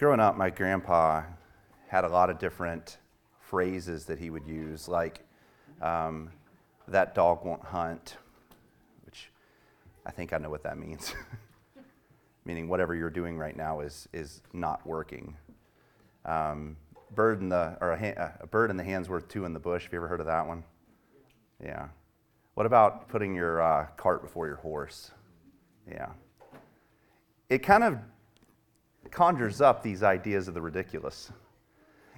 growing up, my grandpa had a lot of different phrases that he would use, like, um, that dog won't hunt, which I think I know what that means. Meaning, whatever you're doing right now is, is not working. Um, bird in the, or a, ha- a bird in the hand's worth two in the bush. Have you ever heard of that one? Yeah. What about putting your uh, cart before your horse? Yeah. It kind of conjures up these ideas of the ridiculous.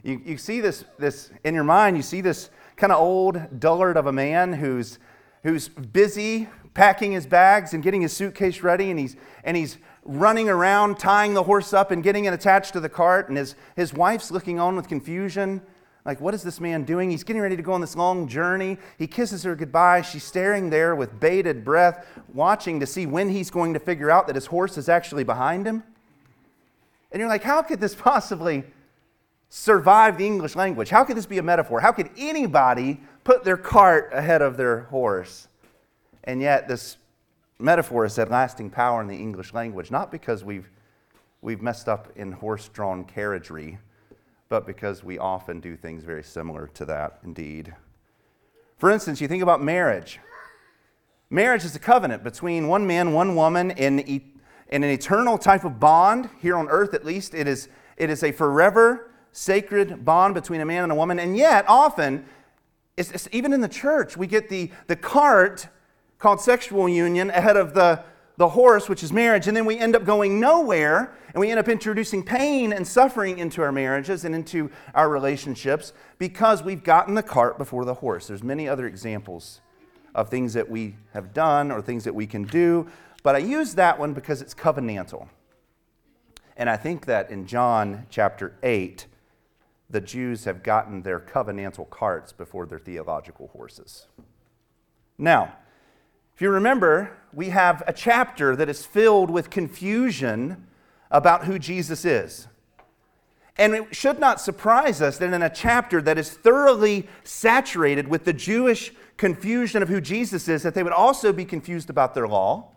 You, you see this, this in your mind, you see this kind of old dullard of a man who's, who's busy packing his bags and getting his suitcase ready, and he's, and he's running around tying the horse up and getting it attached to the cart, and his, his wife's looking on with confusion. Like, what is this man doing? He's getting ready to go on this long journey. He kisses her goodbye. She's staring there with bated breath, watching to see when he's going to figure out that his horse is actually behind him. And you're like, how could this possibly survive the English language? How could this be a metaphor? How could anybody put their cart ahead of their horse? And yet, this metaphor has had lasting power in the English language, not because we've, we've messed up in horse drawn carriagery, but because we often do things very similar to that indeed. For instance, you think about marriage. Marriage is a covenant between one man, one woman in, in an eternal type of bond, here on earth at least. It is, it is a forever sacred bond between a man and a woman. And yet, often, it's, it's, even in the church, we get the, the cart called sexual union ahead of the, the horse, which is marriage, and then we end up going nowhere, and we end up introducing pain and suffering into our marriages and into our relationships because we've gotten the cart before the horse. There's many other examples of things that we have done or things that we can do, but I use that one because it's covenantal. And I think that in John chapter 8, the Jews have gotten their covenantal carts before their theological horses. Now, if you remember, we have a chapter that is filled with confusion about who Jesus is. And it should not surprise us that in a chapter that is thoroughly saturated with the Jewish confusion of who Jesus is, that they would also be confused about their law.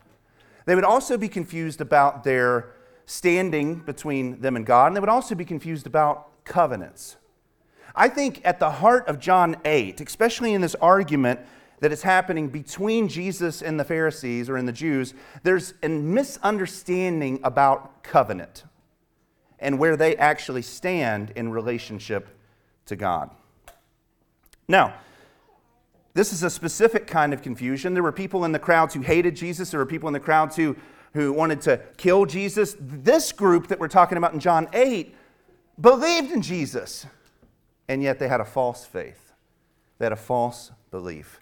They would also be confused about their standing between them and God, and they would also be confused about covenants. I think at the heart of John 8, especially in this argument that is happening between Jesus and the Pharisees or in the Jews, there's a misunderstanding about covenant and where they actually stand in relationship to God. Now, this is a specific kind of confusion. There were people in the crowds who hated Jesus, there were people in the crowds who, who wanted to kill Jesus. This group that we're talking about in John 8 believed in Jesus, and yet they had a false faith, they had a false belief.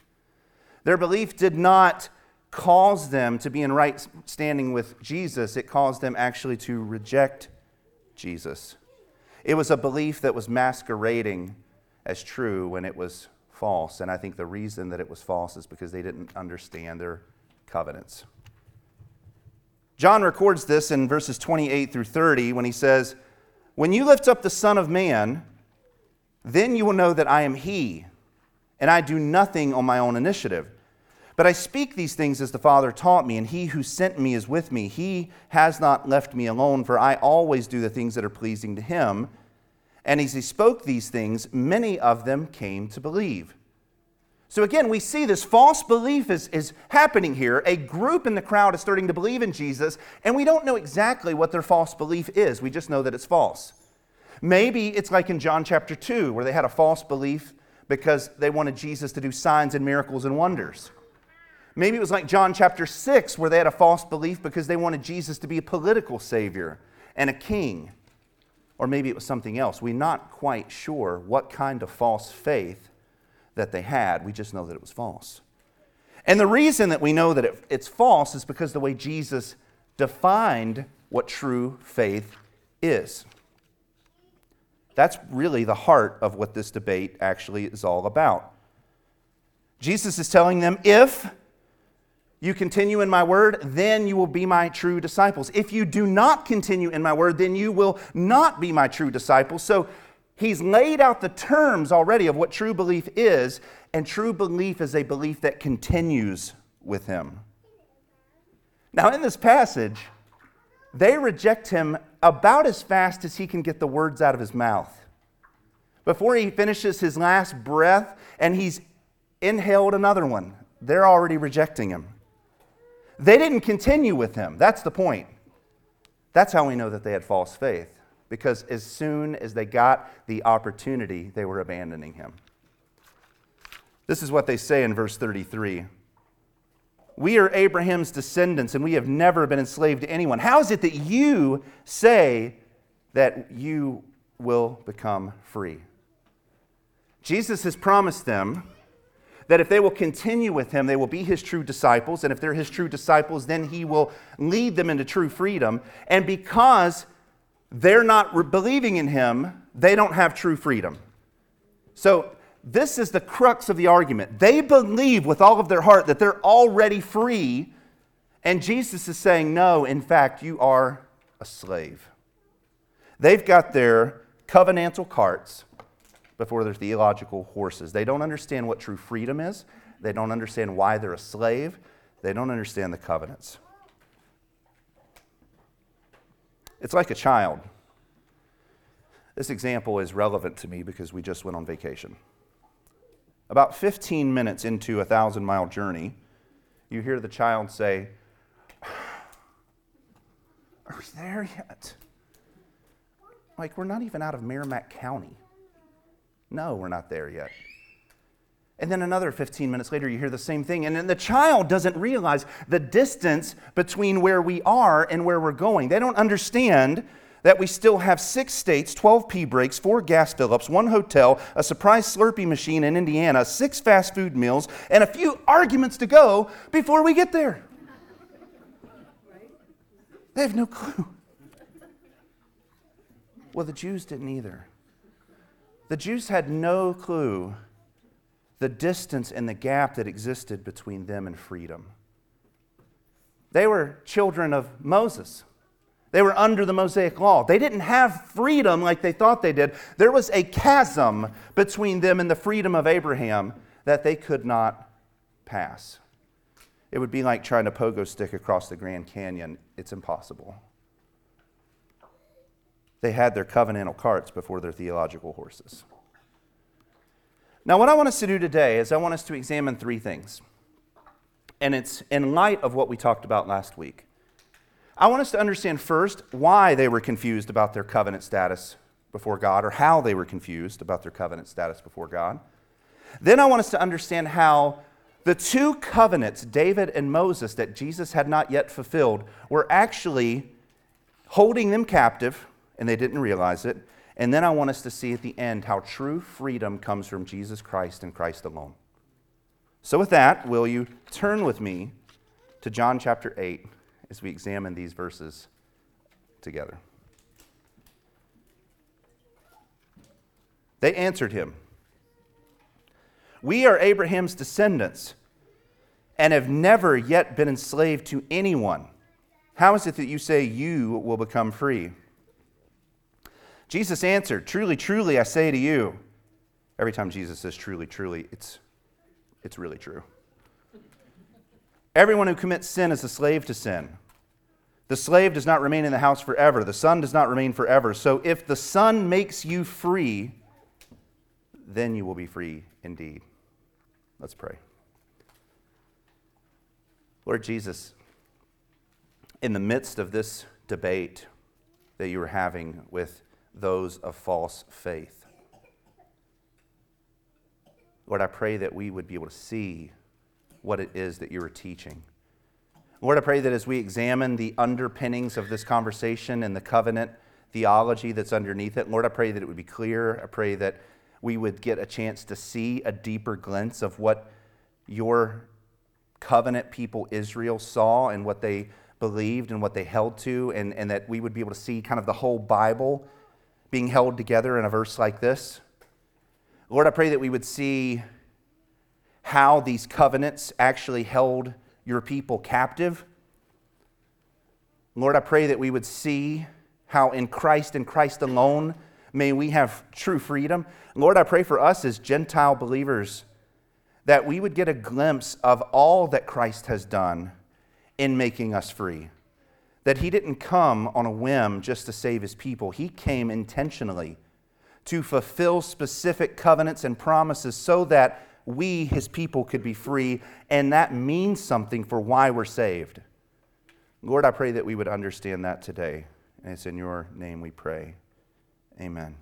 Their belief did not cause them to be in right standing with Jesus, it caused them actually to reject Jesus. It was a belief that was masquerading as true when it was false. And I think the reason that it was false is because they didn't understand their covenants. John records this in verses 28 through 30 when he says, When you lift up the Son of Man, then you will know that I am He and I do nothing on my own initiative. But I speak these things as the Father taught me, and he who sent me is with me. He has not left me alone, for I always do the things that are pleasing to him. And as he spoke these things, many of them came to believe. So again, we see this false belief is, is happening here. A group in the crowd is starting to believe in Jesus, and we don't know exactly what their false belief is. We just know that it's false. Maybe it's like in John chapter 2, where they had a false belief because they wanted Jesus to do signs and miracles and wonders. Maybe it was like John chapter 6, where they had a false belief because they wanted Jesus to be a political savior and a king. Or maybe it was something else. We're not quite sure what kind of false faith that they had. We just know that it was false. And the reason that we know that it, it's false is because the way Jesus defined what true faith is. That's really the heart of what this debate actually is all about. Jesus is telling them if you continue in my word, then you will be my true disciples. If you do not continue in my word, then you will not be my true disciples. So he's laid out the terms already of what true belief is, and true belief is a belief that continues with him. Now, in this passage, they reject him about as fast as he can get the words out of his mouth. Before he finishes his last breath and he's inhaled another one, they're already rejecting him. They didn't continue with him. That's the point. That's how we know that they had false faith, because as soon as they got the opportunity, they were abandoning him. This is what they say in verse 33. We are Abraham's descendants and we have never been enslaved to anyone. How is it that you say that you will become free? Jesus has promised them that if they will continue with him, they will be his true disciples. And if they're his true disciples, then he will lead them into true freedom. And because they're not believing in him, they don't have true freedom. So this is the crux of the argument. They believe with all of their heart that they're already free, and Jesus is saying, No, in fact, you are a slave. They've got their covenantal carts before their theological horses. They don't understand what true freedom is, they don't understand why they're a slave, they don't understand the covenants. It's like a child. This example is relevant to me because we just went on vacation. About 15 minutes into a thousand mile journey, you hear the child say, Are we there yet? Like, we're not even out of Merrimack County. No, we're not there yet. And then another 15 minutes later, you hear the same thing. And then the child doesn't realize the distance between where we are and where we're going. They don't understand that we still have six states, 12 P breaks, four gas fill ups, one hotel, a surprise Slurpee machine in Indiana, six fast food meals, and a few arguments to go before we get there. They have no clue. Well, the Jews didn't either. The Jews had no clue the distance and the gap that existed between them and freedom. They were children of Moses. They were under the Mosaic law. They didn't have freedom like they thought they did. There was a chasm between them and the freedom of Abraham that they could not pass. It would be like trying to pogo stick across the Grand Canyon. It's impossible. They had their covenantal carts before their theological horses. Now, what I want us to do today is I want us to examine three things. And it's in light of what we talked about last week. I want us to understand first why they were confused about their covenant status before God, or how they were confused about their covenant status before God. Then I want us to understand how the two covenants, David and Moses, that Jesus had not yet fulfilled, were actually holding them captive, and they didn't realize it. And then I want us to see at the end how true freedom comes from Jesus Christ and Christ alone. So, with that, will you turn with me to John chapter 8? as we examine these verses together. They answered him We are Abraham's descendants and have never yet been enslaved to anyone. How is it that you say you will become free? Jesus answered, Truly, truly, I say to you. Every time Jesus says truly, truly, it's, it's really true. Everyone who commits sin is a slave to sin. The slave does not remain in the house forever, the son does not remain forever. So if the son makes you free, then you will be free indeed. Let's pray. Lord Jesus, in the midst of this debate that you were having with those of false faith, Lord, I pray that we would be able to see what it is that you are teaching. Lord, I pray that as we examine the underpinnings of this conversation and the covenant theology that's underneath it, Lord, I pray that it would be clear. I pray that we would get a chance to see a deeper glimpse of what your covenant people Israel saw and what they believed and what they held to, and, and that we would be able to see kind of the whole Bible being held together in a verse like this. Lord, I pray that we would see how these covenants actually held your people captive. Lord, I pray that we would see how in Christ and Christ alone may we have true freedom. Lord, I pray for us as Gentile believers that we would get a glimpse of all that Christ has done in making us free. That he didn't come on a whim just to save his people, he came intentionally to fulfill specific covenants and promises so that we, his people, could be free. And that means something for why we're saved. Lord, I pray that we would understand that today. And it's in your name we pray. Amen.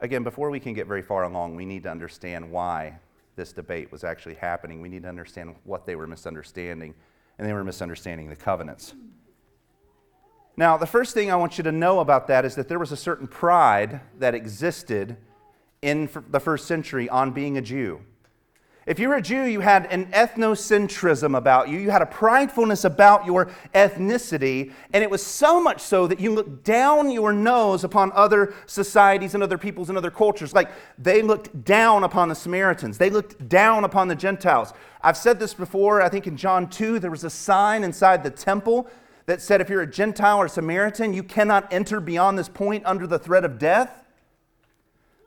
Again, before we can get very far along, we need to understand why this debate was actually happening. We need to understand what they were misunderstanding, and they were misunderstanding the covenants. Now, the first thing I want you to know about that is that there was a certain pride that existed in the first century on being a Jew. If you were a Jew, you had an ethnocentrism about you. You had a pridefulness about your ethnicity. And it was so much so that you looked down your nose upon other societies and other peoples and other cultures. Like they looked down upon the Samaritans, they looked down upon the Gentiles. I've said this before. I think in John 2, there was a sign inside the temple that said if you're a Gentile or Samaritan, you cannot enter beyond this point under the threat of death.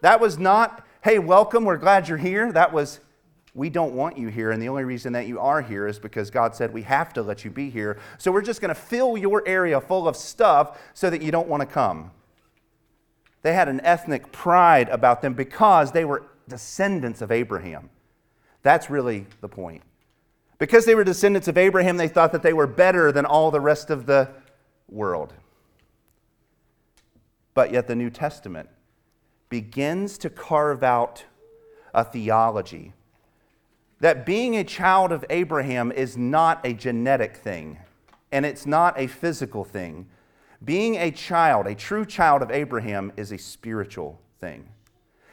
That was not, hey, welcome, we're glad you're here. That was, we don't want you here. And the only reason that you are here is because God said we have to let you be here. So we're just going to fill your area full of stuff so that you don't want to come. They had an ethnic pride about them because they were descendants of Abraham. That's really the point. Because they were descendants of Abraham, they thought that they were better than all the rest of the world. But yet, the New Testament begins to carve out a theology that being a child of Abraham is not a genetic thing and it's not a physical thing. Being a child, a true child of Abraham, is a spiritual thing.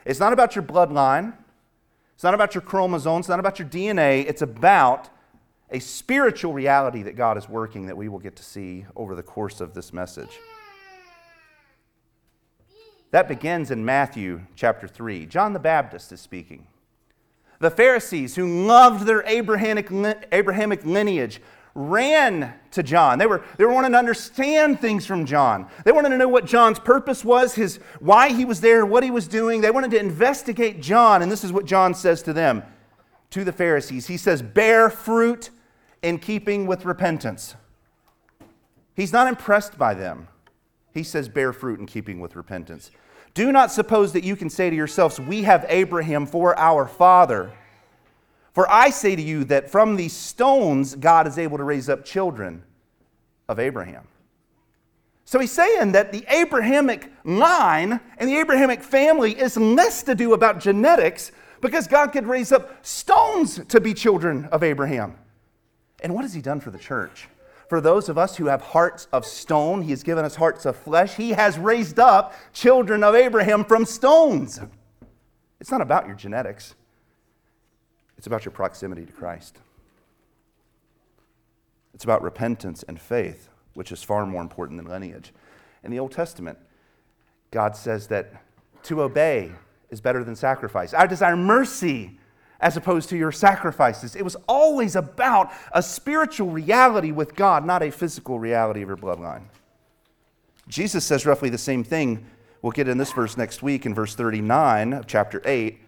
It's not about your bloodline, it's not about your chromosomes, it's not about your DNA, it's about a spiritual reality that God is working that we will get to see over the course of this message. That begins in Matthew chapter 3. John the Baptist is speaking. The Pharisees, who loved their Abrahamic, Abrahamic lineage, ran to John. They were, they wanting to understand things from John. They wanted to know what John's purpose was, his, why he was there, what he was doing. They wanted to investigate John, and this is what John says to them, to the Pharisees. He says, Bear fruit in keeping with repentance. He's not impressed by them. He says, Bear fruit in keeping with repentance. Do not suppose that you can say to yourselves, We have Abraham for our father. For I say to you that from these stones God is able to raise up children of Abraham. So he's saying that the Abrahamic line and the Abrahamic family is less to do about genetics because God could raise up stones to be children of Abraham. And what has he done for the church? For those of us who have hearts of stone, he has given us hearts of flesh. He has raised up children of Abraham from stones. It's not about your genetics, it's about your proximity to Christ. It's about repentance and faith, which is far more important than lineage. In the Old Testament, God says that to obey is better than sacrifice. I desire mercy as opposed to your sacrifices. It was always about a spiritual reality with God, not a physical reality of your bloodline. Jesus says roughly the same thing. We'll get in this verse next week in verse 39 of chapter 8.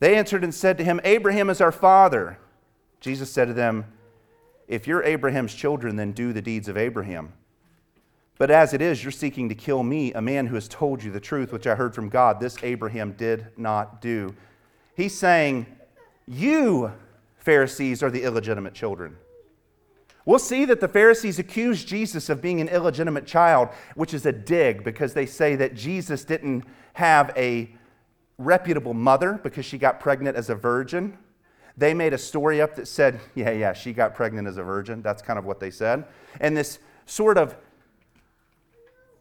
They answered and said to him, Abraham is our father. Jesus said to them, If you're Abraham's children, then do the deeds of Abraham. But as it is, you're seeking to kill me, a man who has told you the truth, which I heard from God. This Abraham did not do. He's saying, You, Pharisees, are the illegitimate children. We'll see that the Pharisees accuse Jesus of being an illegitimate child, which is a dig because they say that Jesus didn't have a reputable mother because she got pregnant as a virgin. They made a story up that said, yeah, yeah, she got pregnant as a virgin. That's kind of what they said. And this sort of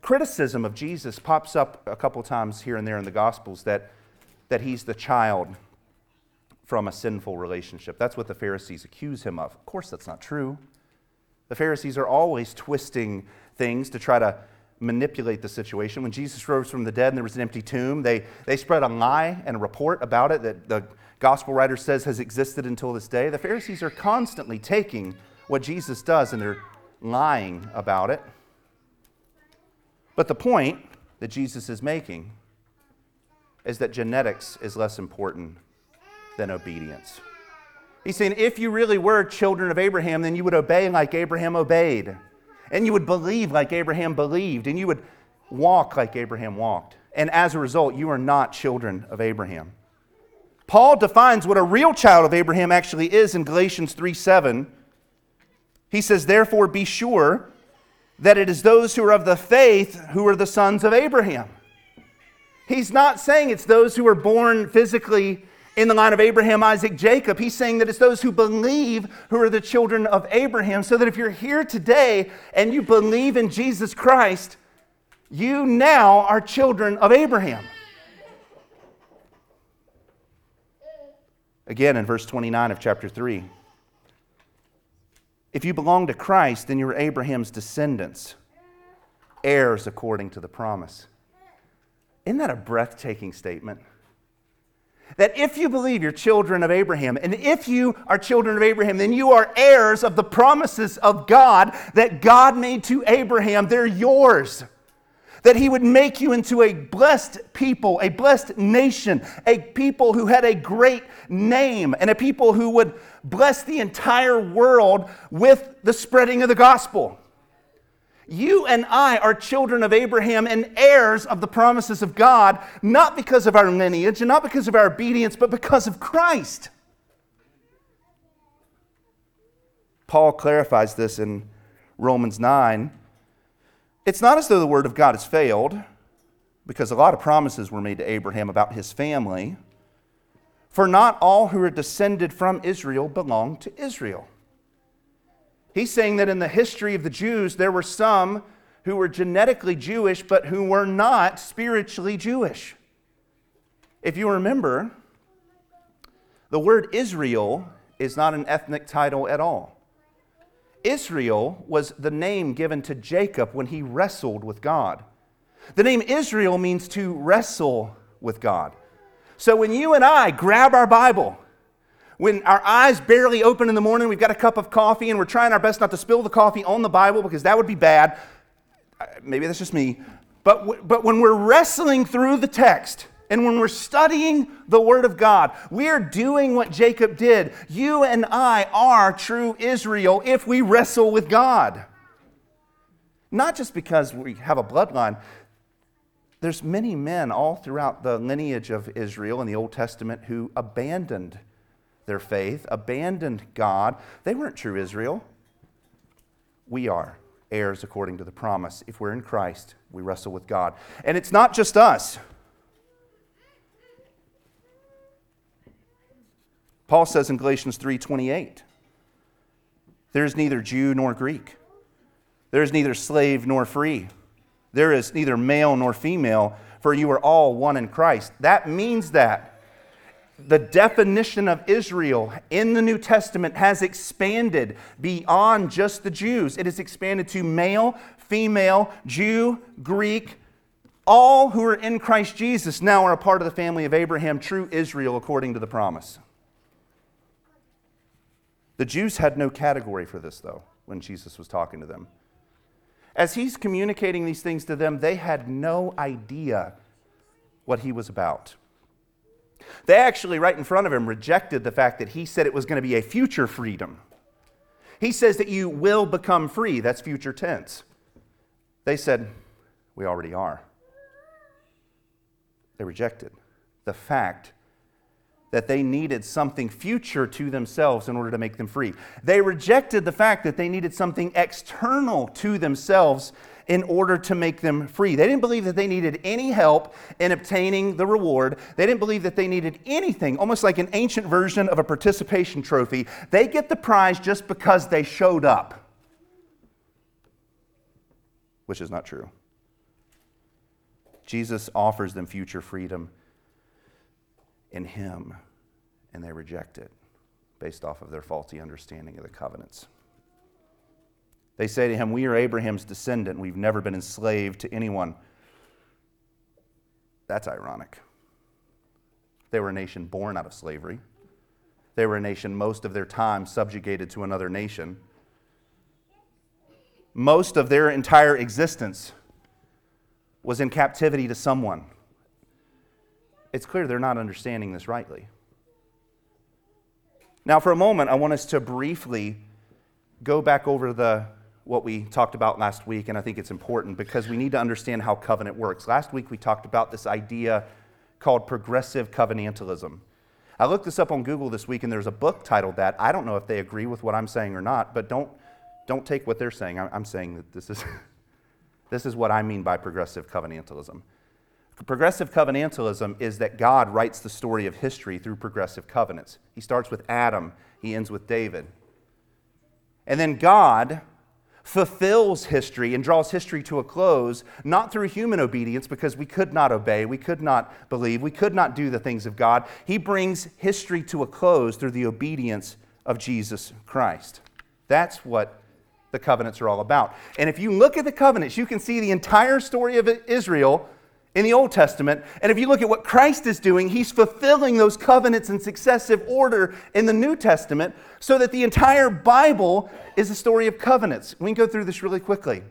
criticism of Jesus pops up a couple times here and there in the Gospels that, that he's the child from a sinful relationship. That's what the Pharisees accuse him of. Of course, that's not true. The Pharisees are always twisting things to try to manipulate the situation. When Jesus rose from the dead and there was an empty tomb, they, they spread a lie and a report about it that the gospel writer says has existed until this day. The Pharisees are constantly taking what Jesus does and they're lying about it. But the point that Jesus is making is that genetics is less important than obedience. He's saying if you really were children of Abraham, then you would obey like Abraham obeyed. And you would believe like Abraham believed. And you would walk like Abraham walked. And as a result, you are not children of Abraham. Paul defines what a real child of Abraham actually is in Galatians 3 7. He says, Therefore, be sure that it is those who are of the faith who are the sons of Abraham. He's not saying it's those who are born physically in the line of Abraham, Isaac, Jacob. He's saying that it's those who believe who are the children of Abraham. So that if you're here today and you believe in Jesus Christ, you now are children of Abraham. Again, in verse 29 of chapter 3. If you belong to Christ, then you're Abraham's descendants, heirs according to the promise. Isn't that a breathtaking statement? That if you believe you're children of Abraham, and if you are children of Abraham, then you are heirs of the promises of God that God made to Abraham. They're yours that he would make you into a blessed people, a blessed nation, a people who had a great name, and a people who would bless the entire world with the spreading of the gospel. You and I are children of Abraham and heirs of the promises of God, not because of our lineage and not because of our obedience, but because of Christ. Paul clarifies this in Romans 9 it's not as though the word of God has failed, because a lot of promises were made to Abraham about his family. For not all who are descended from Israel belong to Israel. He's saying that in the history of the Jews, there were some who were genetically Jewish, but who were not spiritually Jewish. If you remember, the word Israel is not an ethnic title at all. Israel was the name given to Jacob when he wrestled with God. The name Israel means to wrestle with God. So when you and I grab our Bible, when our eyes barely open in the morning, we've got a cup of coffee and we're trying our best not to spill the coffee on the Bible because that would be bad. Uh, maybe that's just me. But, w- but when we're wrestling through the text, and when we're studying the Word of God, we are doing what Jacob did. You and I are true Israel if we wrestle with God. Not just because we have a bloodline. There's many men all throughout the lineage of Israel in the Old Testament who abandoned their faith, abandoned God. They weren't true Israel. We are heirs according to the promise. If we're in Christ, we wrestle with God. And it's not just us. Paul says in Galatians 3:28, there is neither Jew nor Greek. There is neither slave nor free. There is neither male nor female, for you are all one in Christ. That means that the definition of Israel in the New Testament has expanded beyond just the Jews. It has expanded to male, female, Jew, Greek. All who are in Christ Jesus now are a part of the family of Abraham, true Israel according to the promise. The Jews had no category for this, though, when Jesus was talking to them. As he's communicating these things to them, they had no idea what he was about. They actually, right in front of him, rejected the fact that he said it was going to be a future freedom. He says that you will become free. That's future tense. They said, We already are. They rejected the fact that they needed something future to themselves in order to make them free. They rejected the fact that they needed something external to themselves in order to make them free. They didn't believe that they needed any help in obtaining the reward. They didn't believe that they needed anything, almost like an ancient version of a participation trophy. They get the prize just because they showed up, which is not true. Jesus offers them future freedom in Him, and they reject it based off of their faulty understanding of the covenants. They say to him, We are Abraham's descendant. We've never been enslaved to anyone. That's ironic. They were a nation born out of slavery. They were a nation most of their time subjugated to another nation. Most of their entire existence was in captivity to someone it's clear they're not understanding this rightly. Now, for a moment, I want us to briefly go back over the what we talked about last week, and I think it's important because we need to understand how covenant works. Last week, we talked about this idea called progressive covenantalism. I looked this up on Google this week, and there's a book titled that. I don't know if they agree with what I'm saying or not, but don't, don't take what they're saying. I'm saying that this is, this is what I mean by progressive covenantalism. Progressive covenantalism is that God writes the story of history through progressive covenants. He starts with Adam, he ends with David. And then God fulfills history and draws history to a close, not through human obedience, because we could not obey, we could not believe, we could not do the things of God. He brings history to a close through the obedience of Jesus Christ. That's what the covenants are all about. And if you look at the covenants, you can see the entire story of Israel in the Old Testament. And if you look at what Christ is doing, he's fulfilling those covenants in successive order in the New Testament so that the entire Bible is a story of covenants. We can go through this really quickly.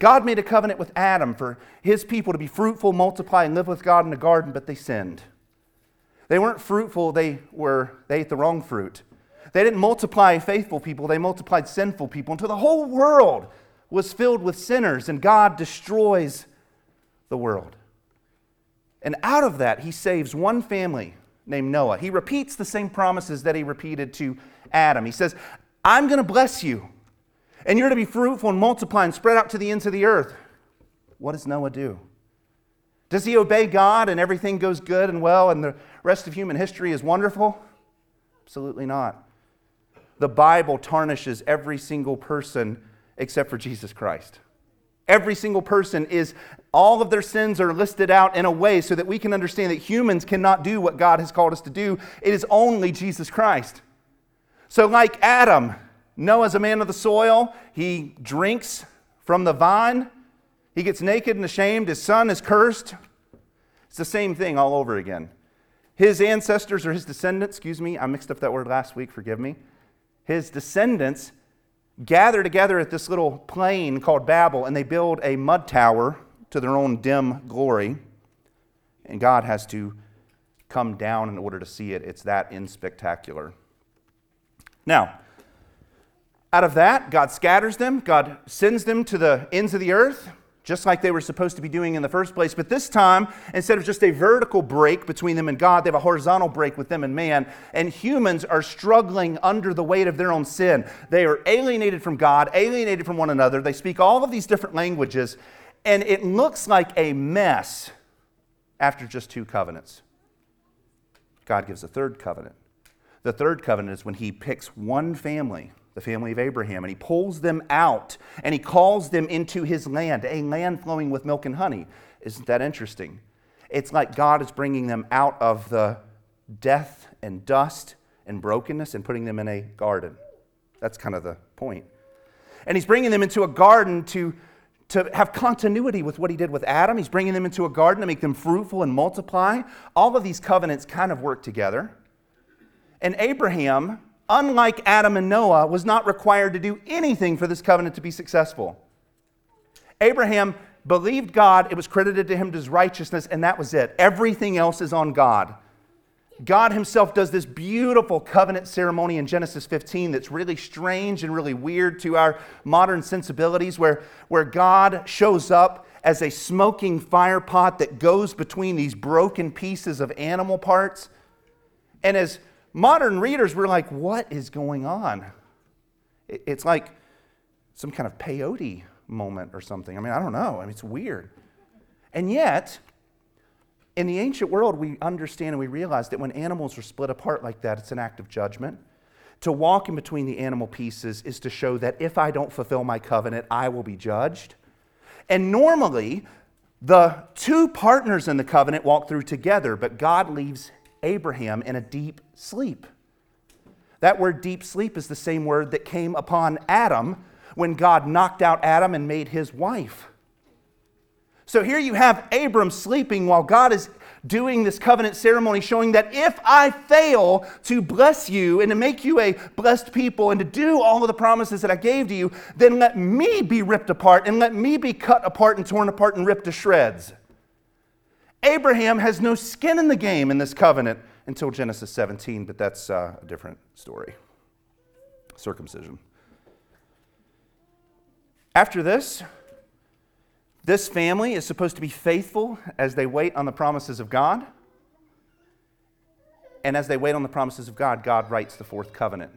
God made a covenant with Adam for his people to be fruitful, multiply, and live with God in the garden, but they sinned. They weren't fruitful, they were they ate the wrong fruit. They didn't multiply faithful people, they multiplied sinful people until the whole world was filled with sinners and God destroys the world. And out of that, he saves one family named Noah. He repeats the same promises that he repeated to Adam. He says, I'm going to bless you, and you're to be fruitful and multiply and spread out to the ends of the earth. What does Noah do? Does he obey God and everything goes good and well and the rest of human history is wonderful? Absolutely not. The Bible tarnishes every single person except for Jesus Christ. Every single person is, all of their sins are listed out in a way so that we can understand that humans cannot do what God has called us to do. It is only Jesus Christ. So, like Adam, Noah's a man of the soil. He drinks from the vine. He gets naked and ashamed. His son is cursed. It's the same thing all over again. His ancestors or his descendants, excuse me, I mixed up that word last week, forgive me. His descendants gather together at this little plain called Babel and they build a mud tower to their own dim glory. And God has to come down in order to see it. It's that inspectacular. Now, out of that, God scatters them, God sends them to the ends of the earth just like they were supposed to be doing in the first place. But this time, instead of just a vertical break between them and God, they have a horizontal break with them and man. And humans are struggling under the weight of their own sin. They are alienated from God, alienated from one another. They speak all of these different languages, and it looks like a mess after just two covenants. God gives a third covenant. The third covenant is when He picks one family the family of Abraham, and he pulls them out and he calls them into his land, a land flowing with milk and honey. Isn't that interesting? It's like God is bringing them out of the death and dust and brokenness and putting them in a garden. That's kind of the point. And he's bringing them into a garden to, to have continuity with what he did with Adam. He's bringing them into a garden to make them fruitful and multiply. All of these covenants kind of work together. And Abraham unlike Adam and Noah, was not required to do anything for this covenant to be successful. Abraham believed God, it was credited to him as righteousness, and that was it. Everything else is on God. God Himself does this beautiful covenant ceremony in Genesis 15 that's really strange and really weird to our modern sensibilities, where, where God shows up as a smoking fire pot that goes between these broken pieces of animal parts. And as modern readers were like, what is going on? It's like some kind of peyote moment or something. I mean, I don't know. I mean, it's weird. And yet, in the ancient world, we understand and we realize that when animals are split apart like that, it's an act of judgment. To walk in between the animal pieces is to show that if I don't fulfill my covenant, I will be judged. And normally, the two partners in the covenant walk through together, but God leaves Abraham in a deep sleep. That word deep sleep is the same word that came upon Adam when God knocked out Adam and made his wife. So here you have Abram sleeping while God is doing this covenant ceremony, showing that if I fail to bless you and to make you a blessed people and to do all of the promises that I gave to you, then let me be ripped apart and let me be cut apart and torn apart and ripped to shreds. Abraham has no skin in the game in this covenant until Genesis 17, but that's uh, a different story. Circumcision. After this, this family is supposed to be faithful as they wait on the promises of God. And as they wait on the promises of God, God writes the fourth covenant.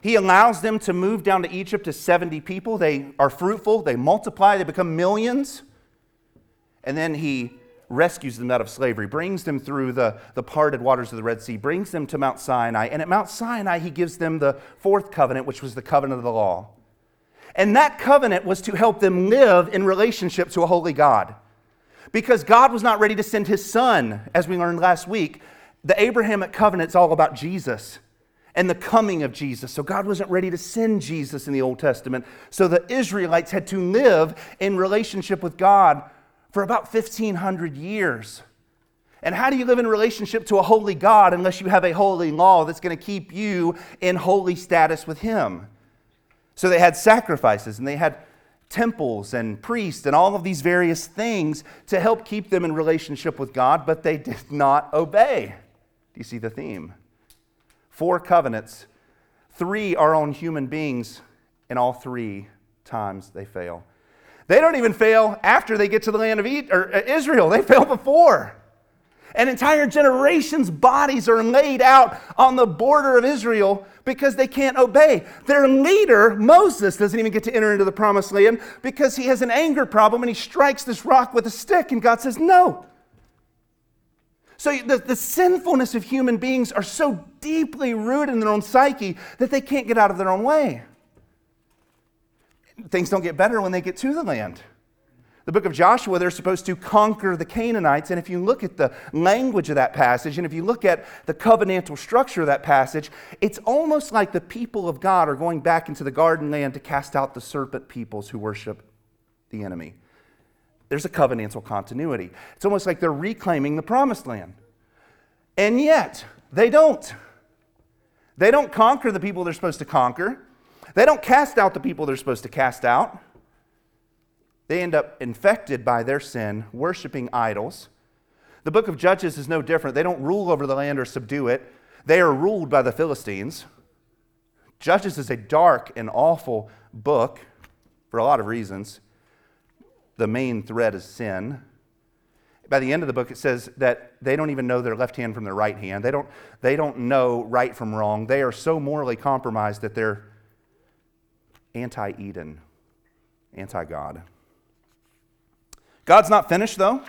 He allows them to move down to Egypt to 70 people. They are fruitful, they multiply, they become millions. And then he rescues them out of slavery, brings them through the, the parted waters of the Red Sea, brings them to Mount Sinai. And at Mount Sinai, he gives them the fourth covenant, which was the covenant of the law. And that covenant was to help them live in relationship to a holy God. Because God was not ready to send his son, as we learned last week. The Abrahamic covenant is all about Jesus and the coming of Jesus. So God wasn't ready to send Jesus in the Old Testament. So the Israelites had to live in relationship with God for about 1,500 years. And how do you live in relationship to a holy God unless you have a holy law that's going to keep you in holy status with Him? So they had sacrifices and they had temples and priests and all of these various things to help keep them in relationship with God, but they did not obey. Do you see the theme? Four covenants, three are on human beings, and all three times they fail. They don't even fail after they get to the land of uh, Israel, they fail before. And entire generations' bodies are laid out on the border of Israel because they can't obey. Their leader, Moses, doesn't even get to enter into the promised land because he has an anger problem and he strikes this rock with a stick, and God says, No, so the, the sinfulness of human beings are so deeply rooted in their own psyche that they can't get out of their own way. Things don't get better when they get to the land. The book of Joshua, they're supposed to conquer the Canaanites. And if you look at the language of that passage, and if you look at the covenantal structure of that passage, it's almost like the people of God are going back into the garden land to cast out the serpent peoples who worship the enemy. There's a covenantal continuity. It's almost like they're reclaiming the promised land. And yet, they don't. They don't conquer the people they're supposed to conquer. They don't cast out the people they're supposed to cast out. They end up infected by their sin, worshiping idols. The book of Judges is no different. They don't rule over the land or subdue it, they are ruled by the Philistines. Judges is a dark and awful book for a lot of reasons the main thread is sin. By the end of the book, it says that they don't even know their left hand from their right hand. They don't, they don't know right from wrong. They are so morally compromised that they're anti Eden, anti God. God's not finished, though.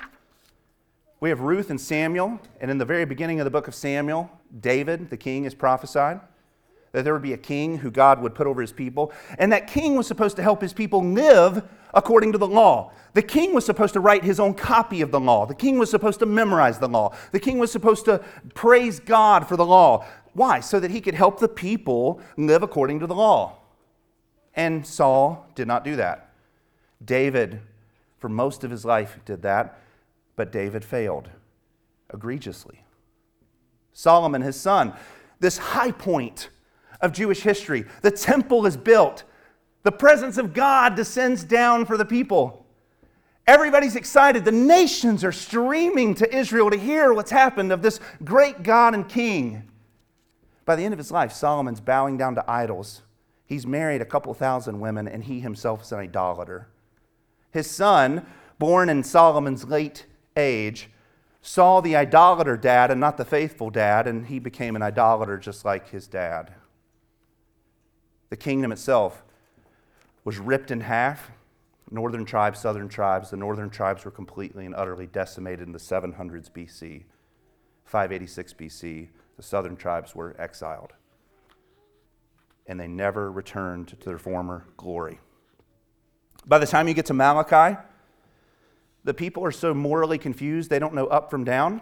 We have Ruth and Samuel, and in the very beginning of the book of Samuel, David, the king, is prophesied that there would be a king who God would put over his people, and that king was supposed to help his people live according to the law. The king was supposed to write his own copy of the law. The king was supposed to memorize the law. The king was supposed to praise God for the law. Why? So that he could help the people live according to the law. And Saul did not do that. David, for most of his life, did that, but David failed egregiously. Solomon, his son, this high point of Jewish history. The temple is built, the presence of God descends down for the people. Everybody's excited. The nations are streaming to Israel to hear what's happened of this great God and King. By the end of his life, Solomon's bowing down to idols. He's married a couple thousand women, and he himself is an idolater. His son, born in Solomon's late age, saw the idolater dad and not the faithful dad, and he became an idolater just like his dad. The kingdom itself was ripped in half. Northern tribes, southern tribes, the northern tribes were completely and utterly decimated in the 700s BC. 586 BC, the southern tribes were exiled. And they never returned to their former glory. By the time you get to Malachi, the people are so morally confused they don't know up from down.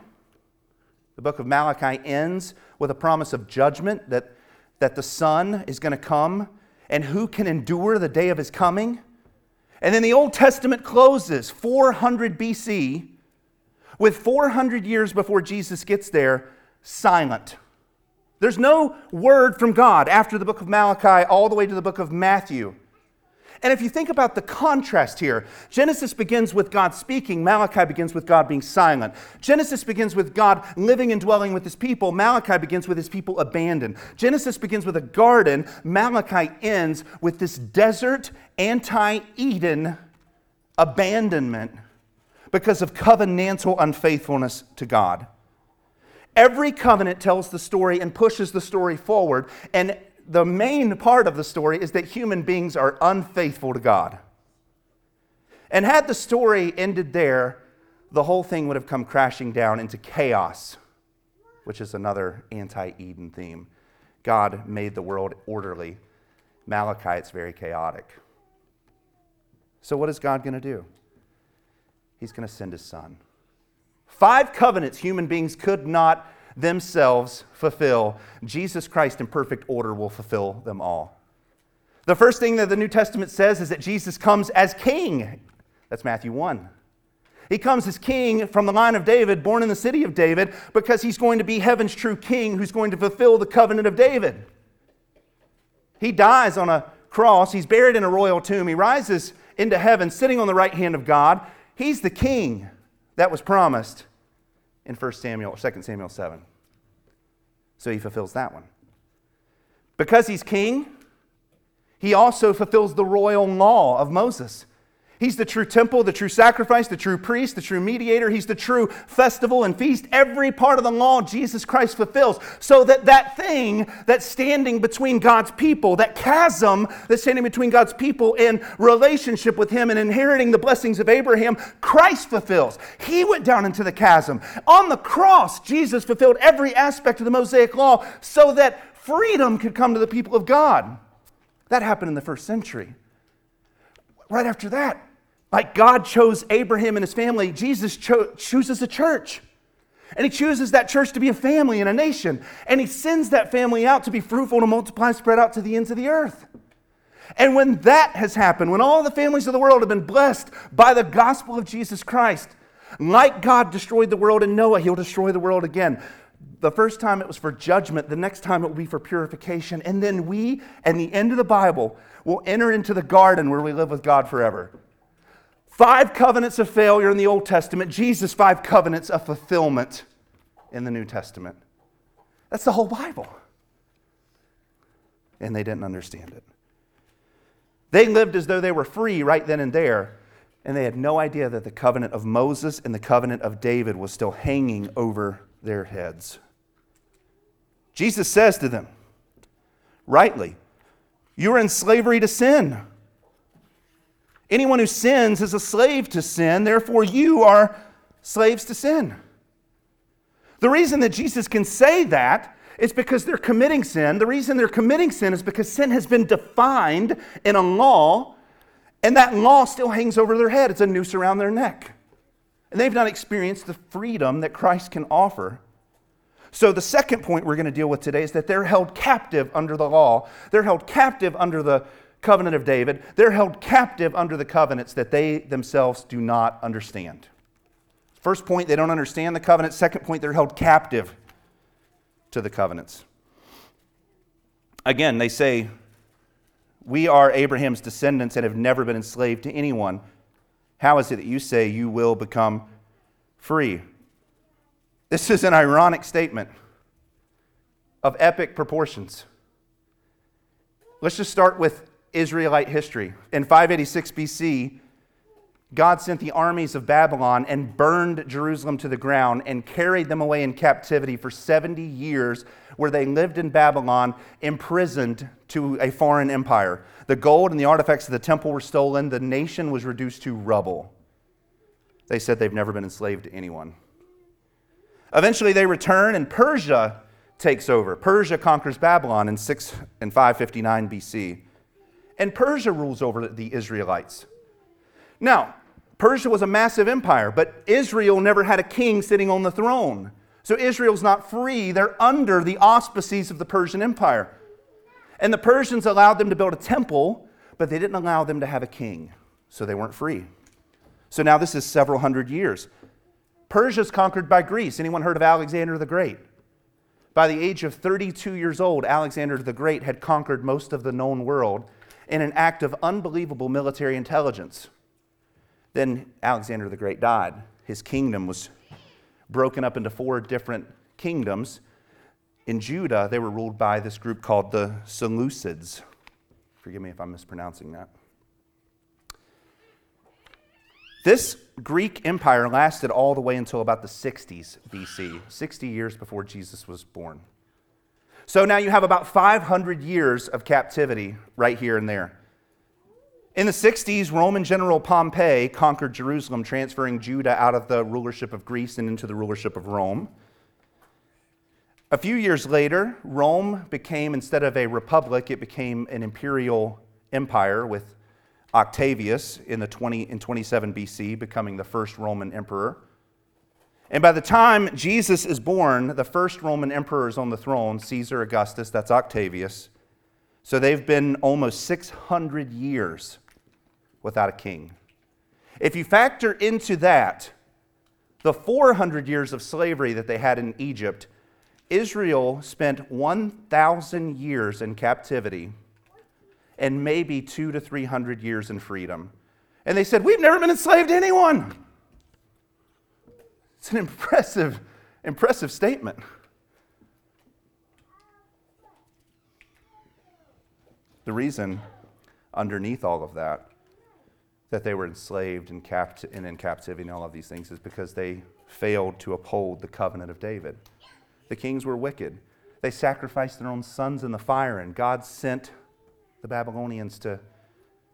The book of Malachi ends with a promise of judgment that that the Son is going to come and who can endure the day of his coming. And then the Old Testament closes 400 BC with 400 years before Jesus gets there, silent. There's no word from God after the book of Malachi all the way to the book of Matthew. And if you think about the contrast here, Genesis begins with God speaking, Malachi begins with God being silent. Genesis begins with God living and dwelling with his people, Malachi begins with his people abandoned. Genesis begins with a garden, Malachi ends with this desert, anti Eden abandonment because of covenantal unfaithfulness to God. Every covenant tells the story and pushes the story forward, and the main part of the story is that human beings are unfaithful to God. And had the story ended there, the whole thing would have come crashing down into chaos, which is another anti Eden theme. God made the world orderly. Malachi, it's very chaotic. So, what is God going to do? He's going to send his son. Five covenants human beings could not themselves fulfill. Jesus Christ, in perfect order, will fulfill them all. The first thing that the New Testament says is that Jesus comes as king. That's Matthew 1. He comes as king from the line of David, born in the city of David, because he's going to be heaven's true king who's going to fulfill the covenant of David. He dies on a cross, he's buried in a royal tomb, he rises into heaven, sitting on the right hand of God. He's the king that was promised in 1 Samuel, 2 Samuel 7. So he fulfills that one. Because he's king, he also fulfills the royal law of Moses. He's the true temple, the true sacrifice, the true priest, the true mediator. He's the true festival and feast. Every part of the law Jesus Christ fulfills. So that that thing that's standing between God's people, that chasm that's standing between God's people in relationship with Him and inheriting the blessings of Abraham, Christ fulfills. He went down into the chasm. On the cross, Jesus fulfilled every aspect of the Mosaic law so that freedom could come to the people of God. That happened in the first century. Right after that, like God chose Abraham and his family, Jesus cho- chooses a church. And he chooses that church to be a family and a nation. And he sends that family out to be fruitful, to multiply, spread out to the ends of the earth. And when that has happened, when all the families of the world have been blessed by the gospel of Jesus Christ, like God destroyed the world in Noah, he'll destroy the world again. The first time it was for judgment, the next time it will be for purification. And then we, and the end of the Bible, will enter into the garden where we live with God forever. Five covenants of failure in the Old Testament, Jesus, five covenants of fulfillment in the New Testament. That's the whole Bible. And they didn't understand it. They lived as though they were free right then and there, and they had no idea that the covenant of Moses and the covenant of David was still hanging over their heads. Jesus says to them, rightly, You are in slavery to sin. Anyone who sins is a slave to sin, therefore, you are slaves to sin. The reason that Jesus can say that is because they're committing sin. The reason they're committing sin is because sin has been defined in a law, and that law still hangs over their head. It's a noose around their neck. And they've not experienced the freedom that Christ can offer. So, the second point we're going to deal with today is that they're held captive under the law. They're held captive under the covenant of David, they're held captive under the covenants that they themselves do not understand. First point, they don't understand the covenant. Second point, they're held captive to the covenants. Again, they say, We are Abraham's descendants and have never been enslaved to anyone. How is it that you say you will become free? This is an ironic statement of epic proportions. Let's just start with Israelite history. In 586 BC, God sent the armies of Babylon and burned Jerusalem to the ground and carried them away in captivity for 70 years, where they lived in Babylon, imprisoned to a foreign empire. The gold and the artifacts of the temple were stolen. The nation was reduced to rubble. They said they've never been enslaved to anyone. Eventually, they return, and Persia takes over. Persia conquers Babylon in 6 and 559 BC and Persia rules over the Israelites. Now, Persia was a massive empire, but Israel never had a king sitting on the throne. So Israel's not free. They're under the auspices of the Persian Empire. And the Persians allowed them to build a temple, but they didn't allow them to have a king. So they weren't free. So now this is several hundred years. Persia's conquered by Greece. Anyone heard of Alexander the Great? By the age of 32 years old, Alexander the Great had conquered most of the known world in an act of unbelievable military intelligence. Then Alexander the Great died. His kingdom was broken up into four different kingdoms. In Judah, they were ruled by this group called the Seleucids. Forgive me if I'm mispronouncing that. This Greek empire lasted all the way until about the 60s BC, 60 years before Jesus was born. So now you have about 500 years of captivity right here and there. In the 60s, Roman General Pompey conquered Jerusalem, transferring Judah out of the rulership of Greece and into the rulership of Rome. A few years later, Rome became, instead of a republic, it became an imperial empire with Octavius in, the 20, in 27 BC becoming the first Roman emperor. And by the time Jesus is born, the first Roman emperor is on the throne, Caesar Augustus, that's Octavius. So they've been almost 600 years without a king. If you factor into that the 400 years of slavery that they had in Egypt, Israel spent 1,000 years in captivity and maybe two to 300 years in freedom. And they said, We've never been enslaved to anyone. It's an impressive, impressive statement. The reason underneath all of that, that they were enslaved and, capt- and in captivity and all of these things, is because they failed to uphold the covenant of David. The kings were wicked. They sacrificed their own sons in the fire, and God sent the Babylonians to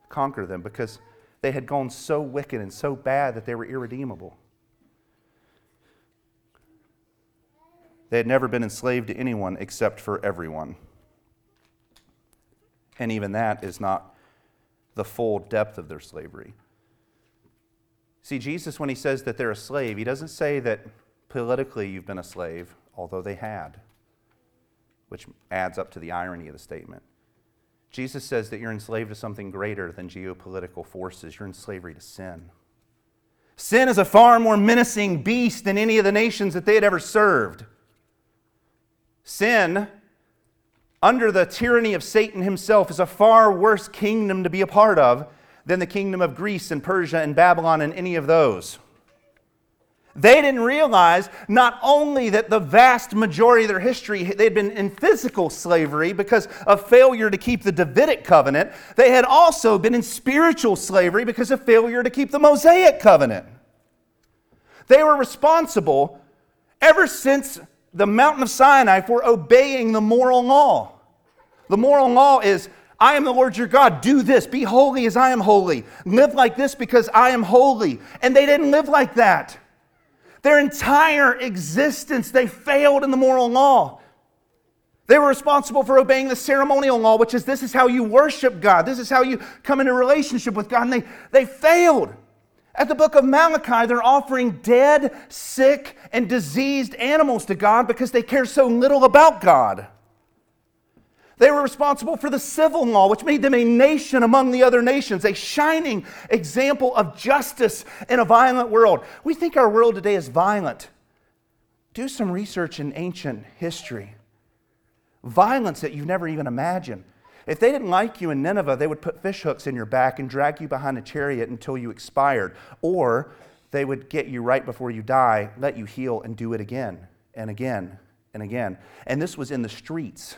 conquer them because they had gone so wicked and so bad that they were irredeemable. They had never been enslaved to anyone except for everyone. And even that is not the full depth of their slavery. See, Jesus, when he says that they're a slave, he doesn't say that politically you've been a slave, although they had, which adds up to the irony of the statement. Jesus says that you're enslaved to something greater than geopolitical forces. You're in slavery to sin. Sin is a far more menacing beast than any of the nations that they had ever served. Sin, under the tyranny of Satan himself, is a far worse kingdom to be a part of than the kingdom of Greece and Persia and Babylon and any of those. They didn't realize not only that the vast majority of their history they'd been in physical slavery because of failure to keep the Davidic covenant, they had also been in spiritual slavery because of failure to keep the Mosaic covenant. They were responsible ever since the mountain of Sinai for obeying the moral law. The moral law is I am the Lord your God. Do this. Be holy as I am holy. Live like this because I am holy. And they didn't live like that. Their entire existence, they failed in the moral law. They were responsible for obeying the ceremonial law, which is this is how you worship God, this is how you come into relationship with God. And they, they failed. At the book of Malachi, they're offering dead, sick, and diseased animals to God because they care so little about God. They were responsible for the civil law, which made them a nation among the other nations, a shining example of justice in a violent world. We think our world today is violent. Do some research in ancient history. Violence that you've never even imagined. If they didn't like you in Nineveh, they would put fish hooks in your back and drag you behind a chariot until you expired. Or they would get you right before you die, let you heal, and do it again and again and again. And this was in the streets.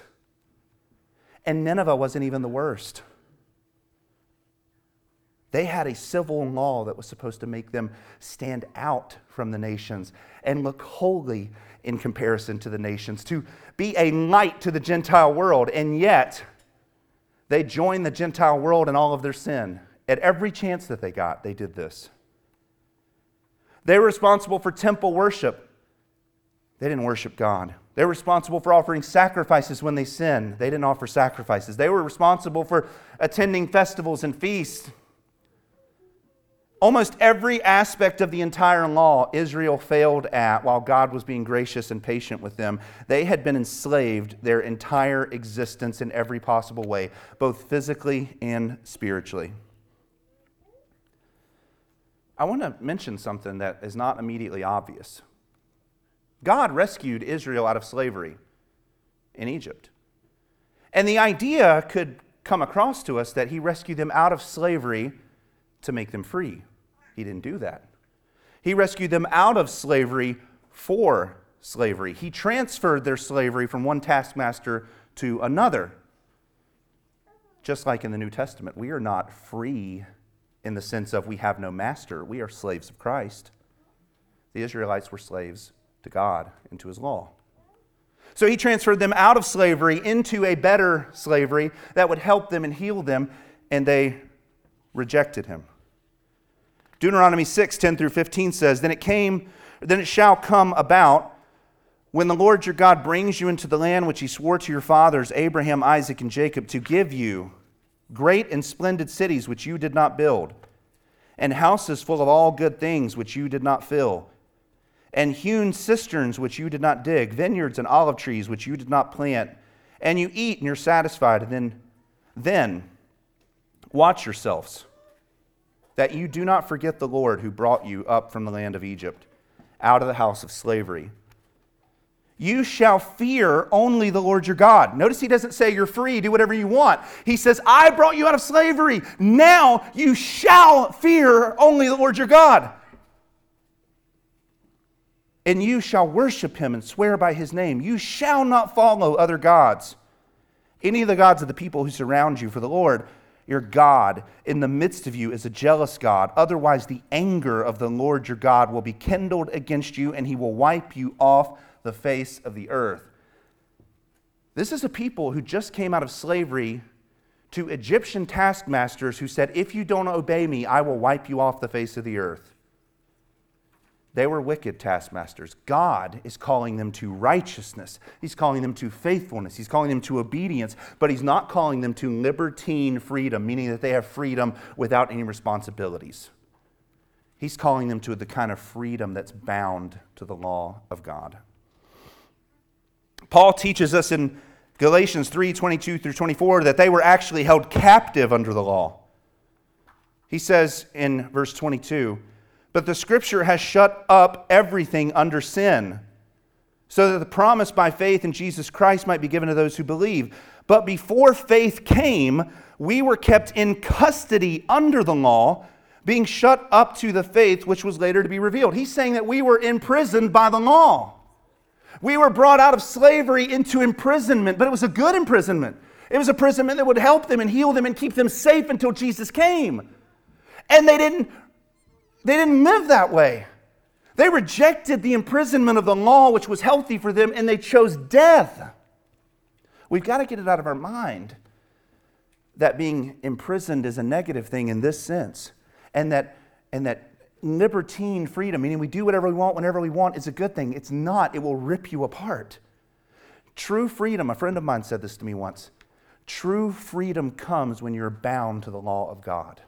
And Nineveh wasn't even the worst. They had a civil law that was supposed to make them stand out from the nations and look holy in comparison to the nations, to be a light to the Gentile world. And yet, they joined the Gentile world in all of their sin. At every chance that they got, they did this. They were responsible for temple worship. They didn't worship God. They were responsible for offering sacrifices when they sinned. They didn't offer sacrifices. They were responsible for attending festivals and feasts. Almost every aspect of the entire law Israel failed at while God was being gracious and patient with them. They had been enslaved their entire existence in every possible way, both physically and spiritually. I want to mention something that is not immediately obvious. God rescued Israel out of slavery in Egypt. And the idea could come across to us that he rescued them out of slavery to make them free. He didn't do that. He rescued them out of slavery for slavery. He transferred their slavery from one taskmaster to another. Just like in the New Testament, we are not free in the sense of we have no master. We are slaves of Christ. The Israelites were slaves to God and to his law. So he transferred them out of slavery into a better slavery that would help them and heal them, and they rejected him. Deuteronomy 6, 10 through 15 says, Then it came, then it shall come about when the Lord your God brings you into the land which he swore to your fathers, Abraham, Isaac, and Jacob, to give you great and splendid cities which you did not build, and houses full of all good things which you did not fill, and hewn cisterns which you did not dig, vineyards and olive trees which you did not plant, and you eat and you're satisfied, and then, then watch yourselves that you do not forget the Lord who brought you up from the land of Egypt, out of the house of slavery. You shall fear only the Lord your God. Notice he doesn't say you're free, do whatever you want. He says, I brought you out of slavery. Now you shall fear only the Lord your God. And you shall worship him and swear by his name. You shall not follow other gods, any of the gods of the people who surround you, for the Lord your God in the midst of you is a jealous God. Otherwise, the anger of the Lord your God will be kindled against you, and he will wipe you off the face of the earth. This is a people who just came out of slavery to Egyptian taskmasters who said, If you don't obey me, I will wipe you off the face of the earth. They were wicked taskmasters. God is calling them to righteousness. He's calling them to faithfulness. He's calling them to obedience, but He's not calling them to libertine freedom, meaning that they have freedom without any responsibilities. He's calling them to the kind of freedom that's bound to the law of God. Paul teaches us in Galatians 3 22 through 24 that they were actually held captive under the law. He says in verse 22 But the scripture has shut up everything under sin, so that the promise by faith in Jesus Christ might be given to those who believe. But before faith came, we were kept in custody under the law, being shut up to the faith which was later to be revealed. He's saying that we were imprisoned by the law. We were brought out of slavery into imprisonment, but it was a good imprisonment. It was a imprisonment that would help them and heal them and keep them safe until Jesus came. And they didn't, they didn't live that way. They rejected the imprisonment of the law, which was healthy for them, and they chose death. We've got to get it out of our mind that being imprisoned is a negative thing in this sense, and that, and that libertine freedom, meaning we do whatever we want whenever we want, is a good thing. It's not, it will rip you apart. True freedom, a friend of mine said this to me once true freedom comes when you're bound to the law of God.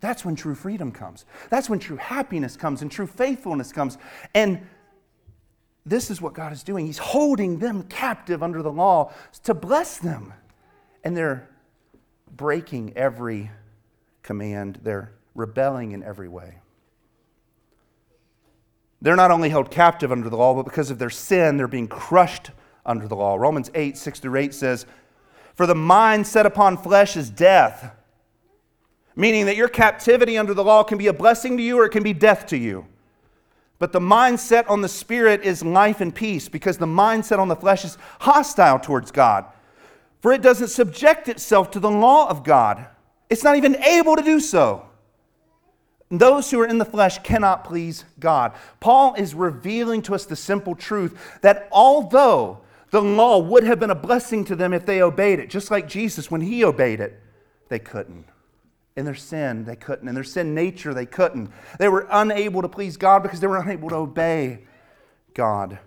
That's when true freedom comes. That's when true happiness comes and true faithfulness comes. And this is what God is doing. He's holding them captive under the law to bless them. And they're breaking every command, they're rebelling in every way. They're not only held captive under the law, but because of their sin, they're being crushed under the law. Romans 8, 6 through 8 says, For the mind set upon flesh is death, meaning that your captivity under the law can be a blessing to you or it can be death to you. But the mindset on the spirit is life and peace, because the mindset on the flesh is hostile towards God. For it doesn't subject itself to the law of God, it's not even able to do so. Those who are in the flesh cannot please God. Paul is revealing to us the simple truth that although the law would have been a blessing to them if they obeyed it, just like Jesus when he obeyed it, they couldn't. In their sin, they couldn't. In their sin nature, they couldn't. They were unable to please God because they were unable to obey God.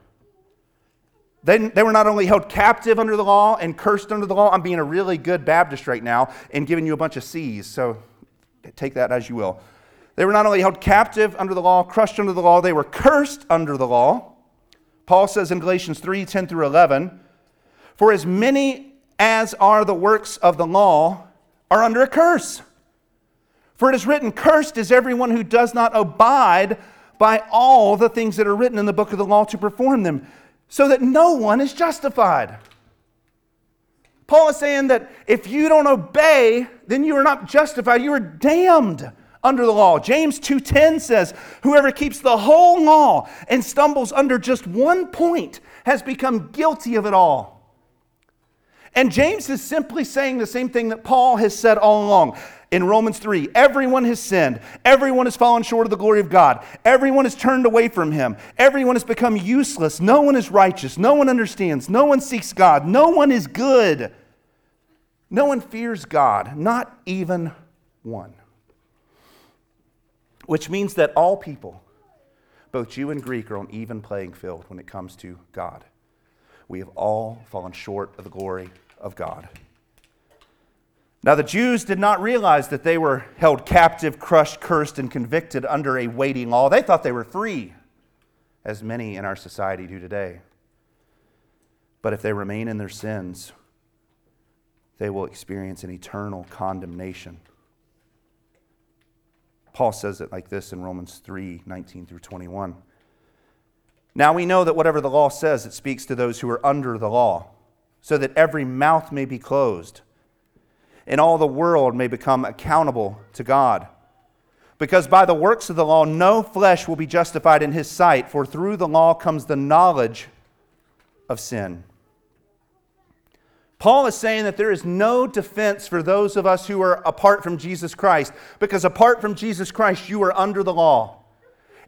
They, they were not only held captive under the law and cursed under the law. I'm being a really good Baptist right now and giving you a bunch of C's, so take that as you will. They were not only held captive under the law, crushed under the law, they were cursed under the law. Paul says in Galatians 3 10 through 11, For as many as are the works of the law are under a curse. For it is written, Cursed is everyone who does not abide by all the things that are written in the book of the law to perform them, so that no one is justified. Paul is saying that if you don't obey, then you are not justified, you are damned under the law. James 2:10 says, "Whoever keeps the whole law and stumbles under just one point has become guilty of it all." And James is simply saying the same thing that Paul has said all along. In Romans 3, everyone has sinned. Everyone has fallen short of the glory of God. Everyone has turned away from him. Everyone has become useless. No one is righteous. No one understands. No one seeks God. No one is good. No one fears God, not even one which means that all people, both Jew and Greek, are on even playing field when it comes to God. We have all fallen short of the glory of God. Now, the Jews did not realize that they were held captive, crushed, cursed, and convicted under a waiting law. They thought they were free, as many in our society do today. But if they remain in their sins, they will experience an eternal condemnation. Paul says it like this in Romans 3 19 through 21. Now we know that whatever the law says, it speaks to those who are under the law, so that every mouth may be closed, and all the world may become accountable to God. Because by the works of the law, no flesh will be justified in his sight, for through the law comes the knowledge of sin. Paul is saying that there is no defense for those of us who are apart from Jesus Christ, because apart from Jesus Christ, you are under the law.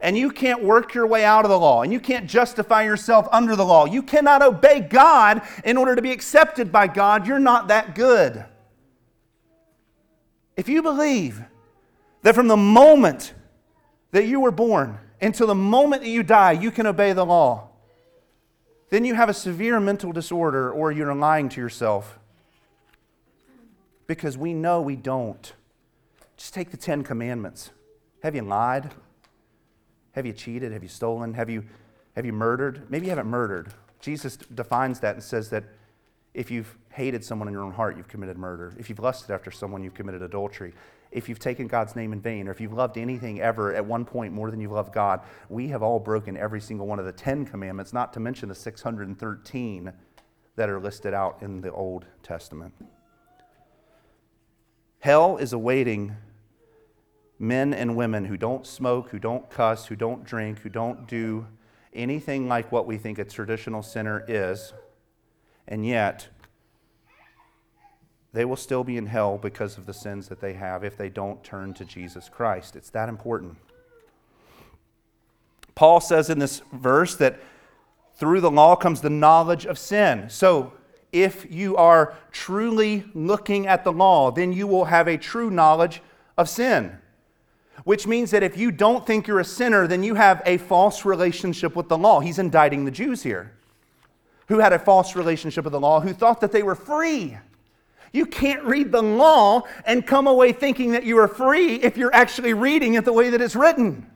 And you can't work your way out of the law, and you can't justify yourself under the law. You cannot obey God in order to be accepted by God. You're not that good. If you believe that from the moment that you were born until the moment that you die, you can obey the law, then you have a severe mental disorder or you're lying to yourself. Because we know we don't. Just take the Ten Commandments. Have you lied? Have you cheated? Have you stolen? Have you, have you murdered? Maybe you haven't murdered. Jesus defines that and says that if you've hated someone in your own heart, you've committed murder. If you've lusted after someone, you've committed adultery if you've taken God's name in vain or if you've loved anything ever at one point more than you've loved God, we have all broken every single one of the Ten Commandments, not to mention the 613 that are listed out in the Old Testament. Hell is awaiting men and women who don't smoke, who don't cuss, who don't drink, who don't do anything like what we think a traditional sinner is, and yet they will still be in hell because of the sins that they have if they don't turn to Jesus Christ. It's that important. Paul says in this verse that through the law comes the knowledge of sin. So, if you are truly looking at the law, then you will have a true knowledge of sin. Which means that if you don't think you're a sinner, then you have a false relationship with the law. He's indicting the Jews here, who had a false relationship with the law, who thought that they were free. You can't read the law and come away thinking that you are free if you're actually reading it the way that it's written.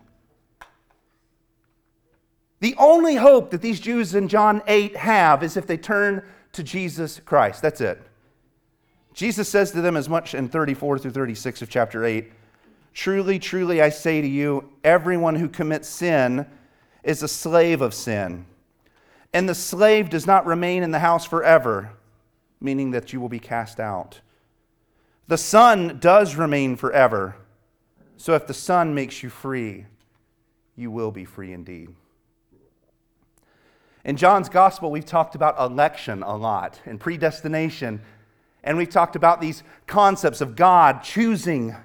The only hope that these Jews in John 8 have is if they turn to Jesus Christ. That's it. Jesus says to them as much in 34 through 36 of chapter 8 Truly, truly, I say to you, everyone who commits sin is a slave of sin. And the slave does not remain in the house forever meaning that you will be cast out. The Son does remain forever. So if the Son makes you free, you will be free indeed. In John's gospel, we've talked about election a lot and predestination, and we've talked about these concepts of God choosing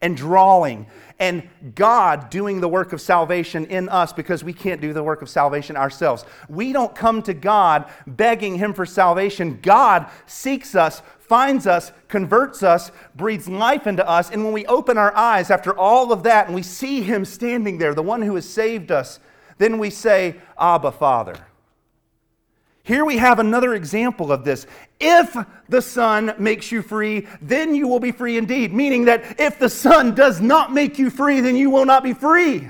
and drawing, and God doing the work of salvation in us because we can't do the work of salvation ourselves. We don't come to God begging Him for salvation. God seeks us, finds us, converts us, breathes life into us, and when we open our eyes after all of that and we see Him standing there, the one who has saved us, then we say, Abba, Father. Here we have another example of this. If the Son makes you free, then you will be free indeed. Meaning that if the Son does not make you free, then you will not be free.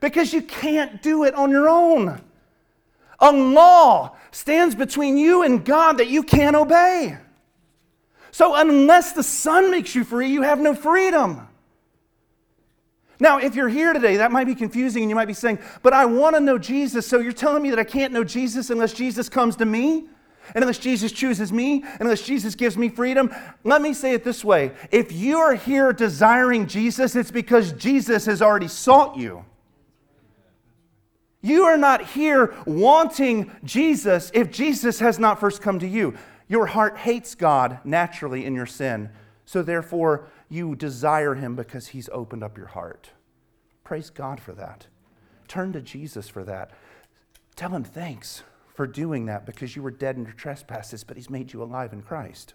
Because you can't do it on your own. A law stands between you and God that you can't obey. So unless the Son makes you free, you have no freedom. Now, if you're here today, that might be confusing and you might be saying, but I want to know Jesus, so you're telling me that I can't know Jesus unless Jesus comes to me? and unless Jesus chooses me, and unless Jesus gives me freedom, let me say it this way if you are here desiring Jesus, it's because Jesus has already sought you. You are not here wanting Jesus if Jesus has not first come to you. Your heart hates God naturally in your sin, so therefore you desire Him because He's opened up your heart. Praise God for that. Turn to Jesus for that. Tell Him thanks for doing that because you were dead in your trespasses, but He's made you alive in Christ.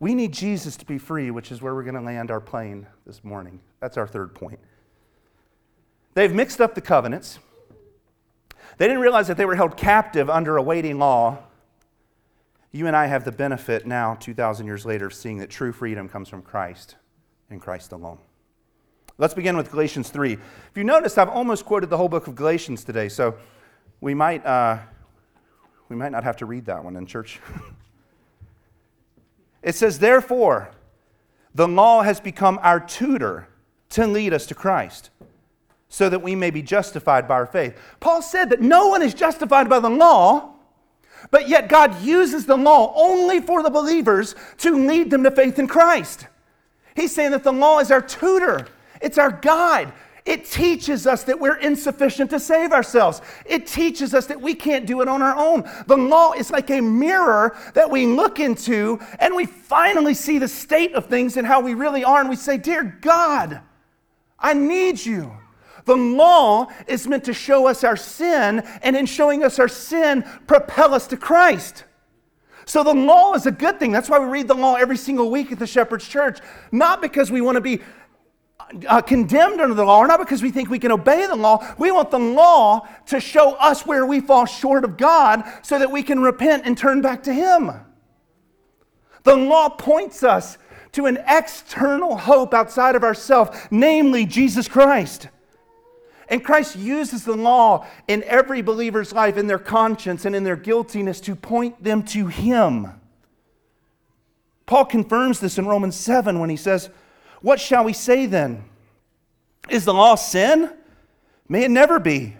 We need Jesus to be free, which is where we're going to land our plane this morning. That's our third point. They've mixed up the covenants. They didn't realize that they were held captive under a waiting law. You and I have the benefit now, 2,000 years later, of seeing that true freedom comes from Christ and Christ alone. Let's begin with Galatians 3. If you noticed, I've almost quoted the whole book of Galatians today, so we might, uh, we might not have to read that one in church. it says, Therefore, the law has become our tutor to lead us to Christ so that we may be justified by our faith. Paul said that no one is justified by the law, but yet God uses the law only for the believers to lead them to faith in Christ. He's saying that the law is our tutor, it's our guide. It teaches us that we're insufficient to save ourselves. It teaches us that we can't do it on our own. The law is like a mirror that we look into and we finally see the state of things and how we really are. And we say, Dear God, I need you. The law is meant to show us our sin, and in showing us our sin, propel us to Christ. So the law is a good thing. That's why we read the law every single week at the Shepherd's Church. Not because we want to be uh, condemned under the law, or not because we think we can obey the law. We want the law to show us where we fall short of God so that we can repent and turn back to Him. The law points us to an external hope outside of ourselves, namely Jesus Christ. And Christ uses the law in every believer's life, in their conscience and in their guiltiness, to point them to Him. Paul confirms this in Romans 7 when he says, What shall we say then? Is the law sin? May it never be.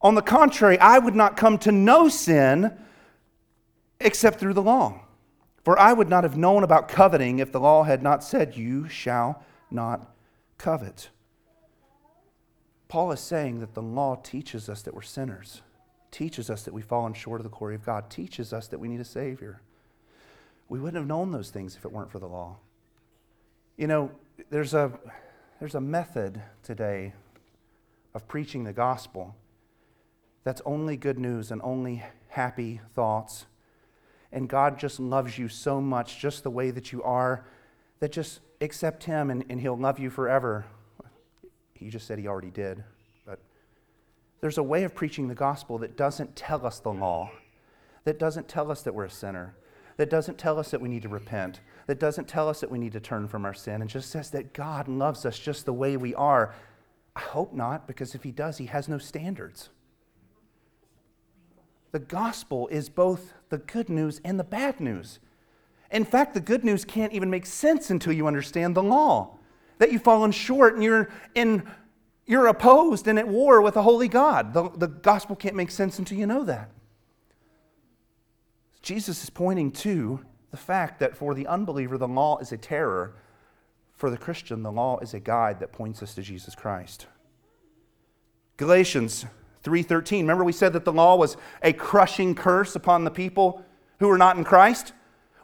On the contrary, I would not come to know sin except through the law. For I would not have known about coveting if the law had not said, You shall not covet. Paul is saying that the law teaches us that we're sinners, teaches us that we've fallen short of the glory of God, teaches us that we need a Savior. We wouldn't have known those things if it weren't for the law. You know, there's a, there's a method today of preaching the gospel that's only good news and only happy thoughts. And God just loves you so much, just the way that you are, that just accept Him and, and He'll love you forever. He just said he already did. But there's a way of preaching the gospel that doesn't tell us the law, that doesn't tell us that we're a sinner, that doesn't tell us that we need to repent, that doesn't tell us that we need to turn from our sin, and just says that God loves us just the way we are. I hope not, because if he does, he has no standards. The gospel is both the good news and the bad news. In fact, the good news can't even make sense until you understand the law that you've fallen short and you're in you're opposed and at war with a holy God. The, the gospel can't make sense until you know that. Jesus is pointing to the fact that for the unbeliever, the law is a terror. For the Christian, the law is a guide that points us to Jesus Christ. Galatians 3:13. Remember we said that the law was a crushing curse upon the people who are not in Christ?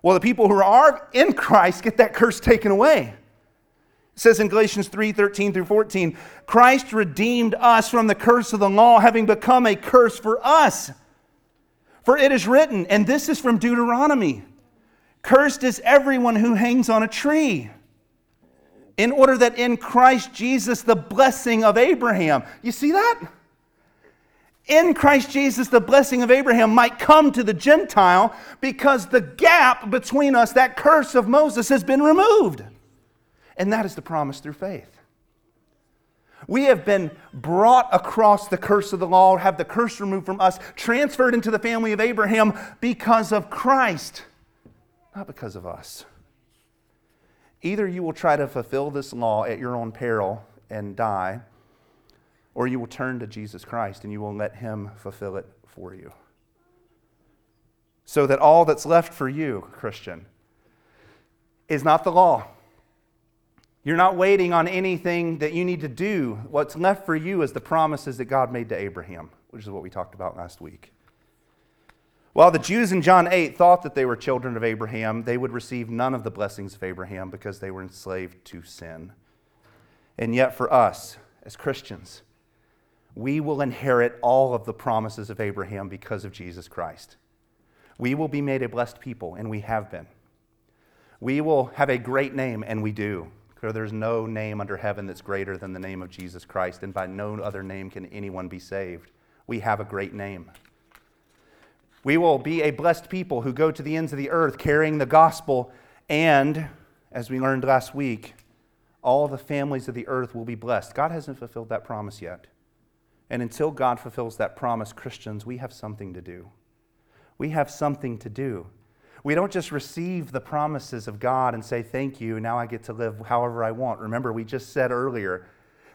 Well, the people who are in Christ get that curse taken away. It says in Galatians 3 13 through 14, Christ redeemed us from the curse of the law, having become a curse for us. For it is written, and this is from Deuteronomy Cursed is everyone who hangs on a tree, in order that in Christ Jesus the blessing of Abraham, you see that? In Christ Jesus, the blessing of Abraham might come to the Gentile because the gap between us, that curse of Moses, has been removed. And that is the promise through faith. We have been brought across the curse of the law, have the curse removed from us, transferred into the family of Abraham because of Christ, not because of us. Either you will try to fulfill this law at your own peril and die, or you will turn to Jesus Christ and you will let Him fulfill it for you. So that all that's left for you, Christian, is not the law. You're not waiting on anything that you need to do. What's left for you is the promises that God made to Abraham, which is what we talked about last week. While the Jews in John 8 thought that they were children of Abraham, they would receive none of the blessings of Abraham because they were enslaved to sin. And yet, for us as Christians, we will inherit all of the promises of Abraham because of Jesus Christ. We will be made a blessed people, and we have been. We will have a great name, and we do. For there's no name under heaven that's greater than the name of Jesus Christ, and by no other name can anyone be saved. We have a great name. We will be a blessed people who go to the ends of the earth carrying the gospel, and, as we learned last week, all the families of the earth will be blessed. God hasn't fulfilled that promise yet. And until God fulfills that promise, Christians, we have something to do. We have something to do. We don't just receive the promises of God and say, Thank you, now I get to live however I want. Remember, we just said earlier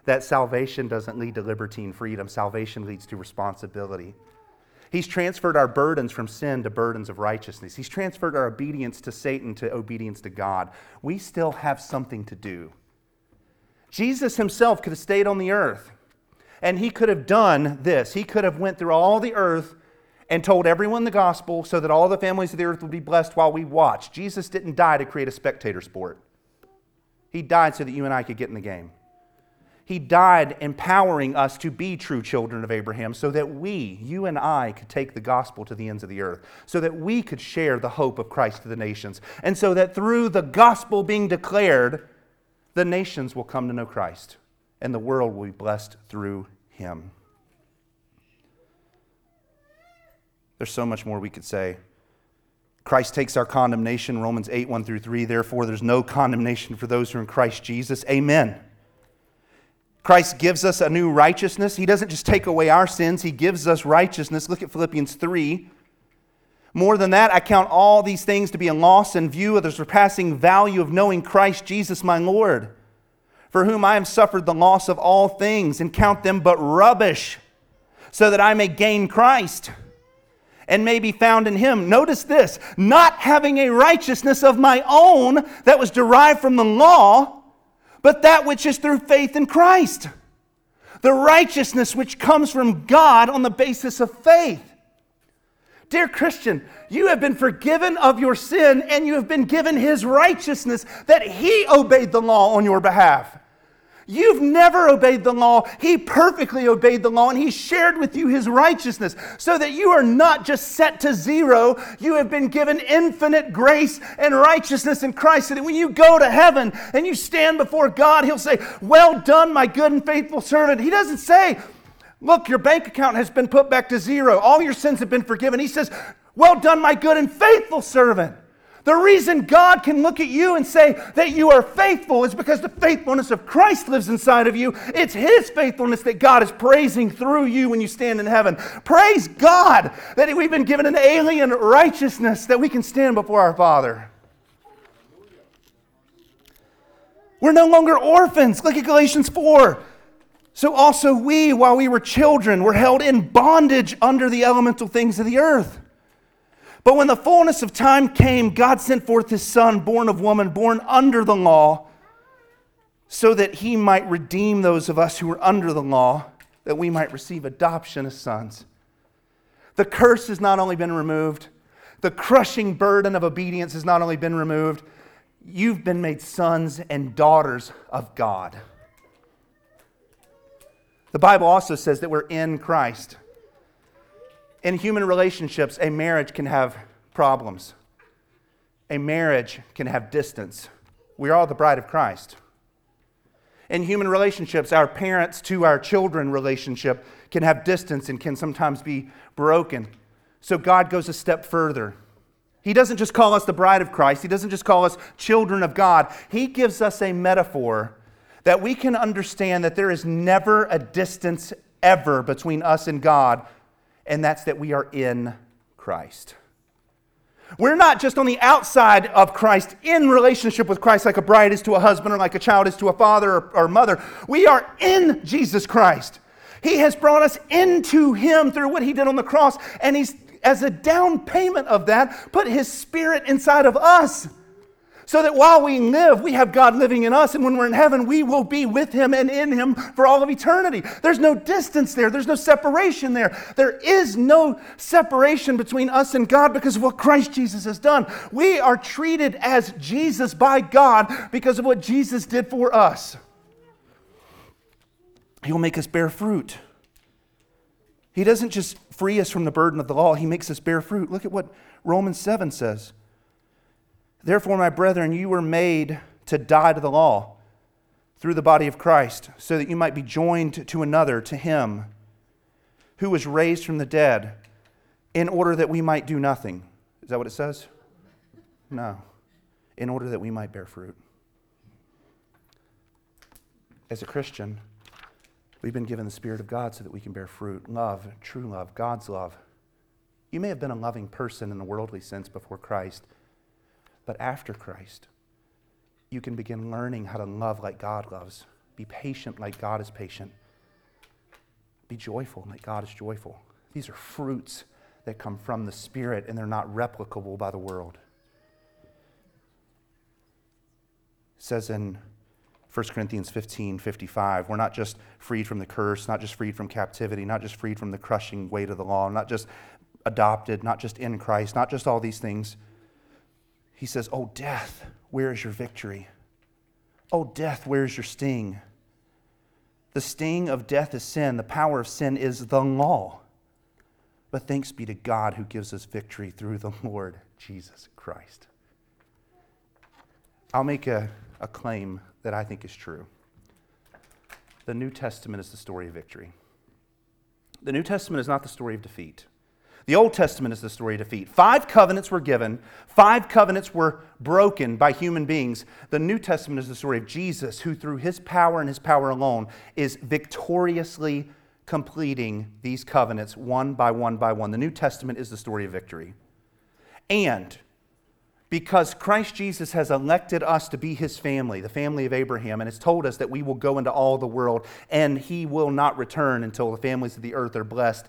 that salvation doesn't lead to liberty and freedom, salvation leads to responsibility. He's transferred our burdens from sin to burdens of righteousness. He's transferred our obedience to Satan to obedience to God. We still have something to do. Jesus himself could have stayed on the earth and he could have done this. He could have went through all the earth and told everyone the gospel so that all the families of the earth would be blessed while we watch. Jesus didn't die to create a spectator sport. He died so that you and I could get in the game. He died empowering us to be true children of Abraham so that we, you and I, could take the gospel to the ends of the earth, so that we could share the hope of Christ to the nations, and so that through the gospel being declared, the nations will come to know Christ and the world will be blessed through him. There's so much more we could say. Christ takes our condemnation, Romans 8, 1 through 3. Therefore, there's no condemnation for those who are in Christ Jesus. Amen. Christ gives us a new righteousness. He doesn't just take away our sins, He gives us righteousness. Look at Philippians 3. More than that, I count all these things to be a loss in view of the surpassing value of knowing Christ Jesus my Lord, for whom I have suffered the loss of all things, and count them but rubbish, so that I may gain Christ and may be found in him. Notice this not having a righteousness of my own that was derived from the law, but that which is through faith in Christ. The righteousness which comes from God on the basis of faith. Dear Christian, you have been forgiven of your sin and you have been given his righteousness that he obeyed the law on your behalf. You've never obeyed the law. He perfectly obeyed the law and He shared with you His righteousness so that you are not just set to zero. You have been given infinite grace and righteousness in Christ that when you go to heaven and you stand before God, He'll say, Well done, my good and faithful servant. He doesn't say, Look, your bank account has been put back to zero. All your sins have been forgiven. He says, Well done, my good and faithful servant. The reason God can look at you and say that you are faithful is because the faithfulness of Christ lives inside of you. It's His faithfulness that God is praising through you when you stand in heaven. Praise God that we've been given an alien righteousness that we can stand before our Father. We're no longer orphans. Look at Galatians 4. So also we, while we were children, were held in bondage under the elemental things of the earth. But when the fullness of time came, God sent forth his son, born of woman, born under the law, so that he might redeem those of us who were under the law, that we might receive adoption as sons. The curse has not only been removed, the crushing burden of obedience has not only been removed, you've been made sons and daughters of God. The Bible also says that we're in Christ. In human relationships, a marriage can have problems. A marriage can have distance. We are all the bride of Christ. In human relationships, our parents to our children relationship can have distance and can sometimes be broken. So God goes a step further. He doesn't just call us the bride of Christ, He doesn't just call us children of God. He gives us a metaphor that we can understand that there is never a distance ever between us and God and that's that we are in Christ. We're not just on the outside of Christ in relationship with Christ, like a bride is to a husband or like a child is to a father or, or mother. We are in Jesus Christ. He has brought us into Him through what He did on the cross, and He's as a down payment of that, put His Spirit inside of us. So that while we live, we have God living in us. And when we're in heaven, we will be with Him and in Him for all of eternity. There's no distance there, there's no separation there. There is no separation between us and God because of what Christ Jesus has done. We are treated as Jesus by God because of what Jesus did for us. He will make us bear fruit. He doesn't just free us from the burden of the law, He makes us bear fruit. Look at what Romans 7 says. Therefore, my brethren, you were made to die to the law through the body of Christ, so that you might be joined to another, to Him who was raised from the dead, in order that we might do nothing. Is that what it says? No. In order that we might bear fruit. As a Christian, we've been given the Spirit of God so that we can bear fruit love, true love, God's love. You may have been a loving person in the worldly sense before Christ. But after Christ, you can begin learning how to love like God loves, be patient like God is patient, be joyful like God is joyful. These are fruits that come from the Spirit, and they're not replicable by the world. It says in 1 Corinthians 15 55, we're not just freed from the curse, not just freed from captivity, not just freed from the crushing weight of the law, not just adopted, not just in Christ, not just all these things he says, Oh, death, where is your victory? Oh, death, where is your sting? The sting of death is sin. The power of sin is the law. But thanks be to God who gives us victory through the Lord Jesus Christ. I'll make a, a claim that I think is true. The New Testament is the story of victory. The New Testament is not the story of defeat. The Old Testament is the story of defeat. Five covenants were given, five covenants were broken by human beings. The New Testament is the story of Jesus, who, through his power and his power alone, is victoriously completing these covenants one by one by one. The New Testament is the story of victory. And because Christ Jesus has elected us to be his family, the family of Abraham, and has told us that we will go into all the world and he will not return until the families of the earth are blessed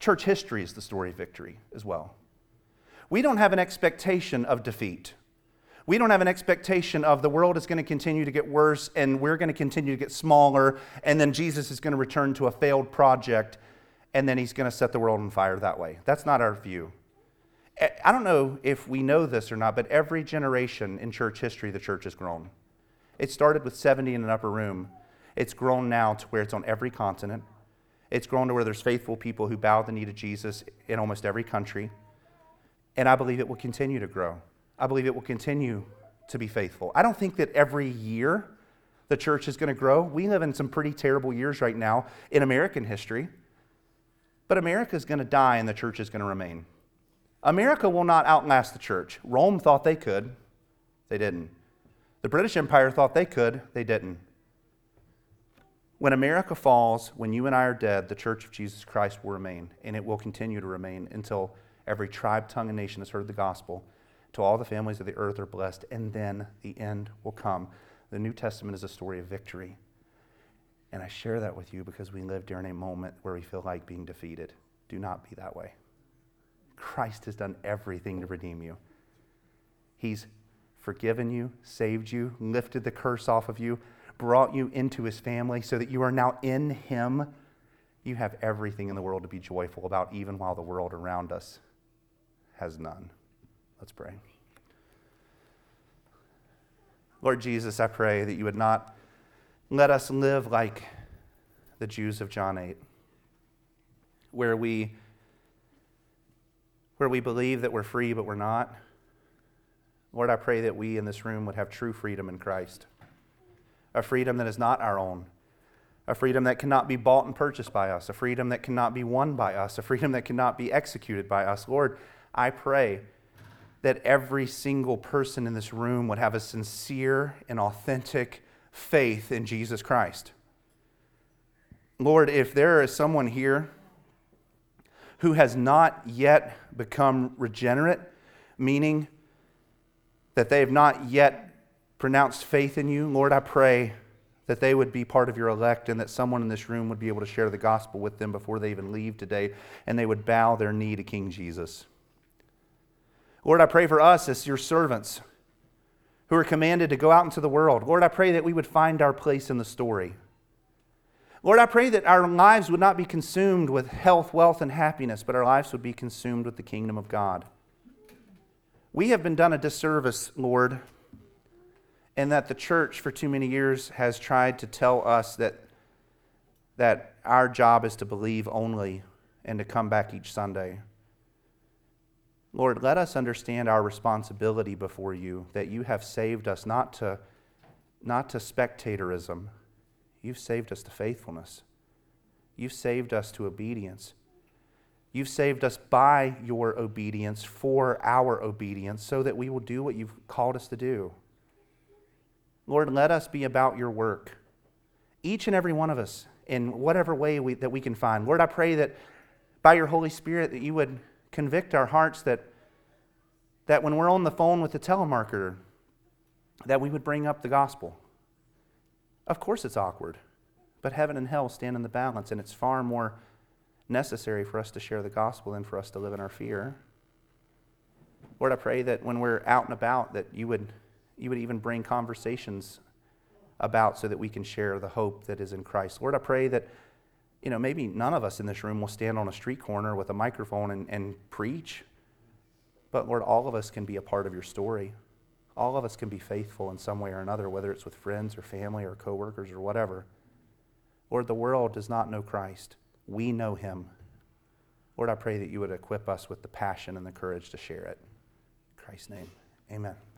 Church history is the story of victory as well. We don't have an expectation of defeat. We don't have an expectation of the world is going to continue to get worse and we're going to continue to get smaller and then Jesus is going to return to a failed project and then he's going to set the world on fire that way. That's not our view. I don't know if we know this or not, but every generation in church history, the church has grown. It started with 70 in an upper room. It's grown now to where it's on every continent. It's grown to where there's faithful people who bow the knee to Jesus in almost every country. And I believe it will continue to grow. I believe it will continue to be faithful. I don't think that every year the church is going to grow. We live in some pretty terrible years right now in American history. But America is going to die and the church is going to remain. America will not outlast the church. Rome thought they could, they didn't. The British Empire thought they could, they didn't. When America falls, when you and I are dead, the church of Jesus Christ will remain, and it will continue to remain until every tribe, tongue, and nation has heard the gospel, till all the families of the earth are blessed, and then the end will come. The New Testament is a story of victory. And I share that with you because we live during a moment where we feel like being defeated. Do not be that way. Christ has done everything to redeem you. He's forgiven you, saved you, lifted the curse off of you, brought you into his family so that you are now in him, you have everything in the world to be joyful about, even while the world around us has none. Let's pray. Lord Jesus, I pray that you would not let us live like the Jews of John 8, where we, where we believe that we're free, but we're not. Lord, I pray that we in this room would have true freedom in Christ a freedom that is not our own, a freedom that cannot be bought and purchased by us, a freedom that cannot be won by us, a freedom that cannot be executed by us. Lord, I pray that every single person in this room would have a sincere and authentic faith in Jesus Christ. Lord, if there is someone here who has not yet become regenerate, meaning that they have not yet pronounced faith in you, Lord, I pray that they would be part of your elect and that someone in this room would be able to share the gospel with them before they even leave today and they would bow their knee to King Jesus. Lord, I pray for us as your servants who are commanded to go out into the world. Lord, I pray that we would find our place in the story. Lord, I pray that our lives would not be consumed with health, wealth, and happiness, but our lives would be consumed with the kingdom of God. We have been done a disservice, Lord, in that the church for too many years has tried to tell us that, that our job is to believe only and to come back each Sunday. Lord, let us understand our responsibility before you, that you have saved us not to, not to spectatorism, you've saved us to faithfulness. You've saved us to obedience. You've saved us by your obedience for our obedience so that we will do what you've called us to do. Lord, let us be about your work, each and every one of us, in whatever way we, that we can find. Lord, I pray that by your Holy Spirit that you would convict our hearts that, that when we're on the phone with the telemarketer, that we would bring up the gospel. Of course, it's awkward, but heaven and hell stand in the balance, and it's far more necessary for us to share the gospel than for us to live in our fear. Lord, I pray that when we're out and about, that you would, you would even bring conversations about so that we can share the hope that is in Christ. Lord, I pray that you know, maybe none of us in this room will stand on a street corner with a microphone and, and preach. But Lord, all of us can be a part of your story. All of us can be faithful in some way or another, whether it's with friends or family or coworkers or whatever. Lord, the world does not know Christ. We know him. Lord, I pray that you would equip us with the passion and the courage to share it. In Christ's name, amen.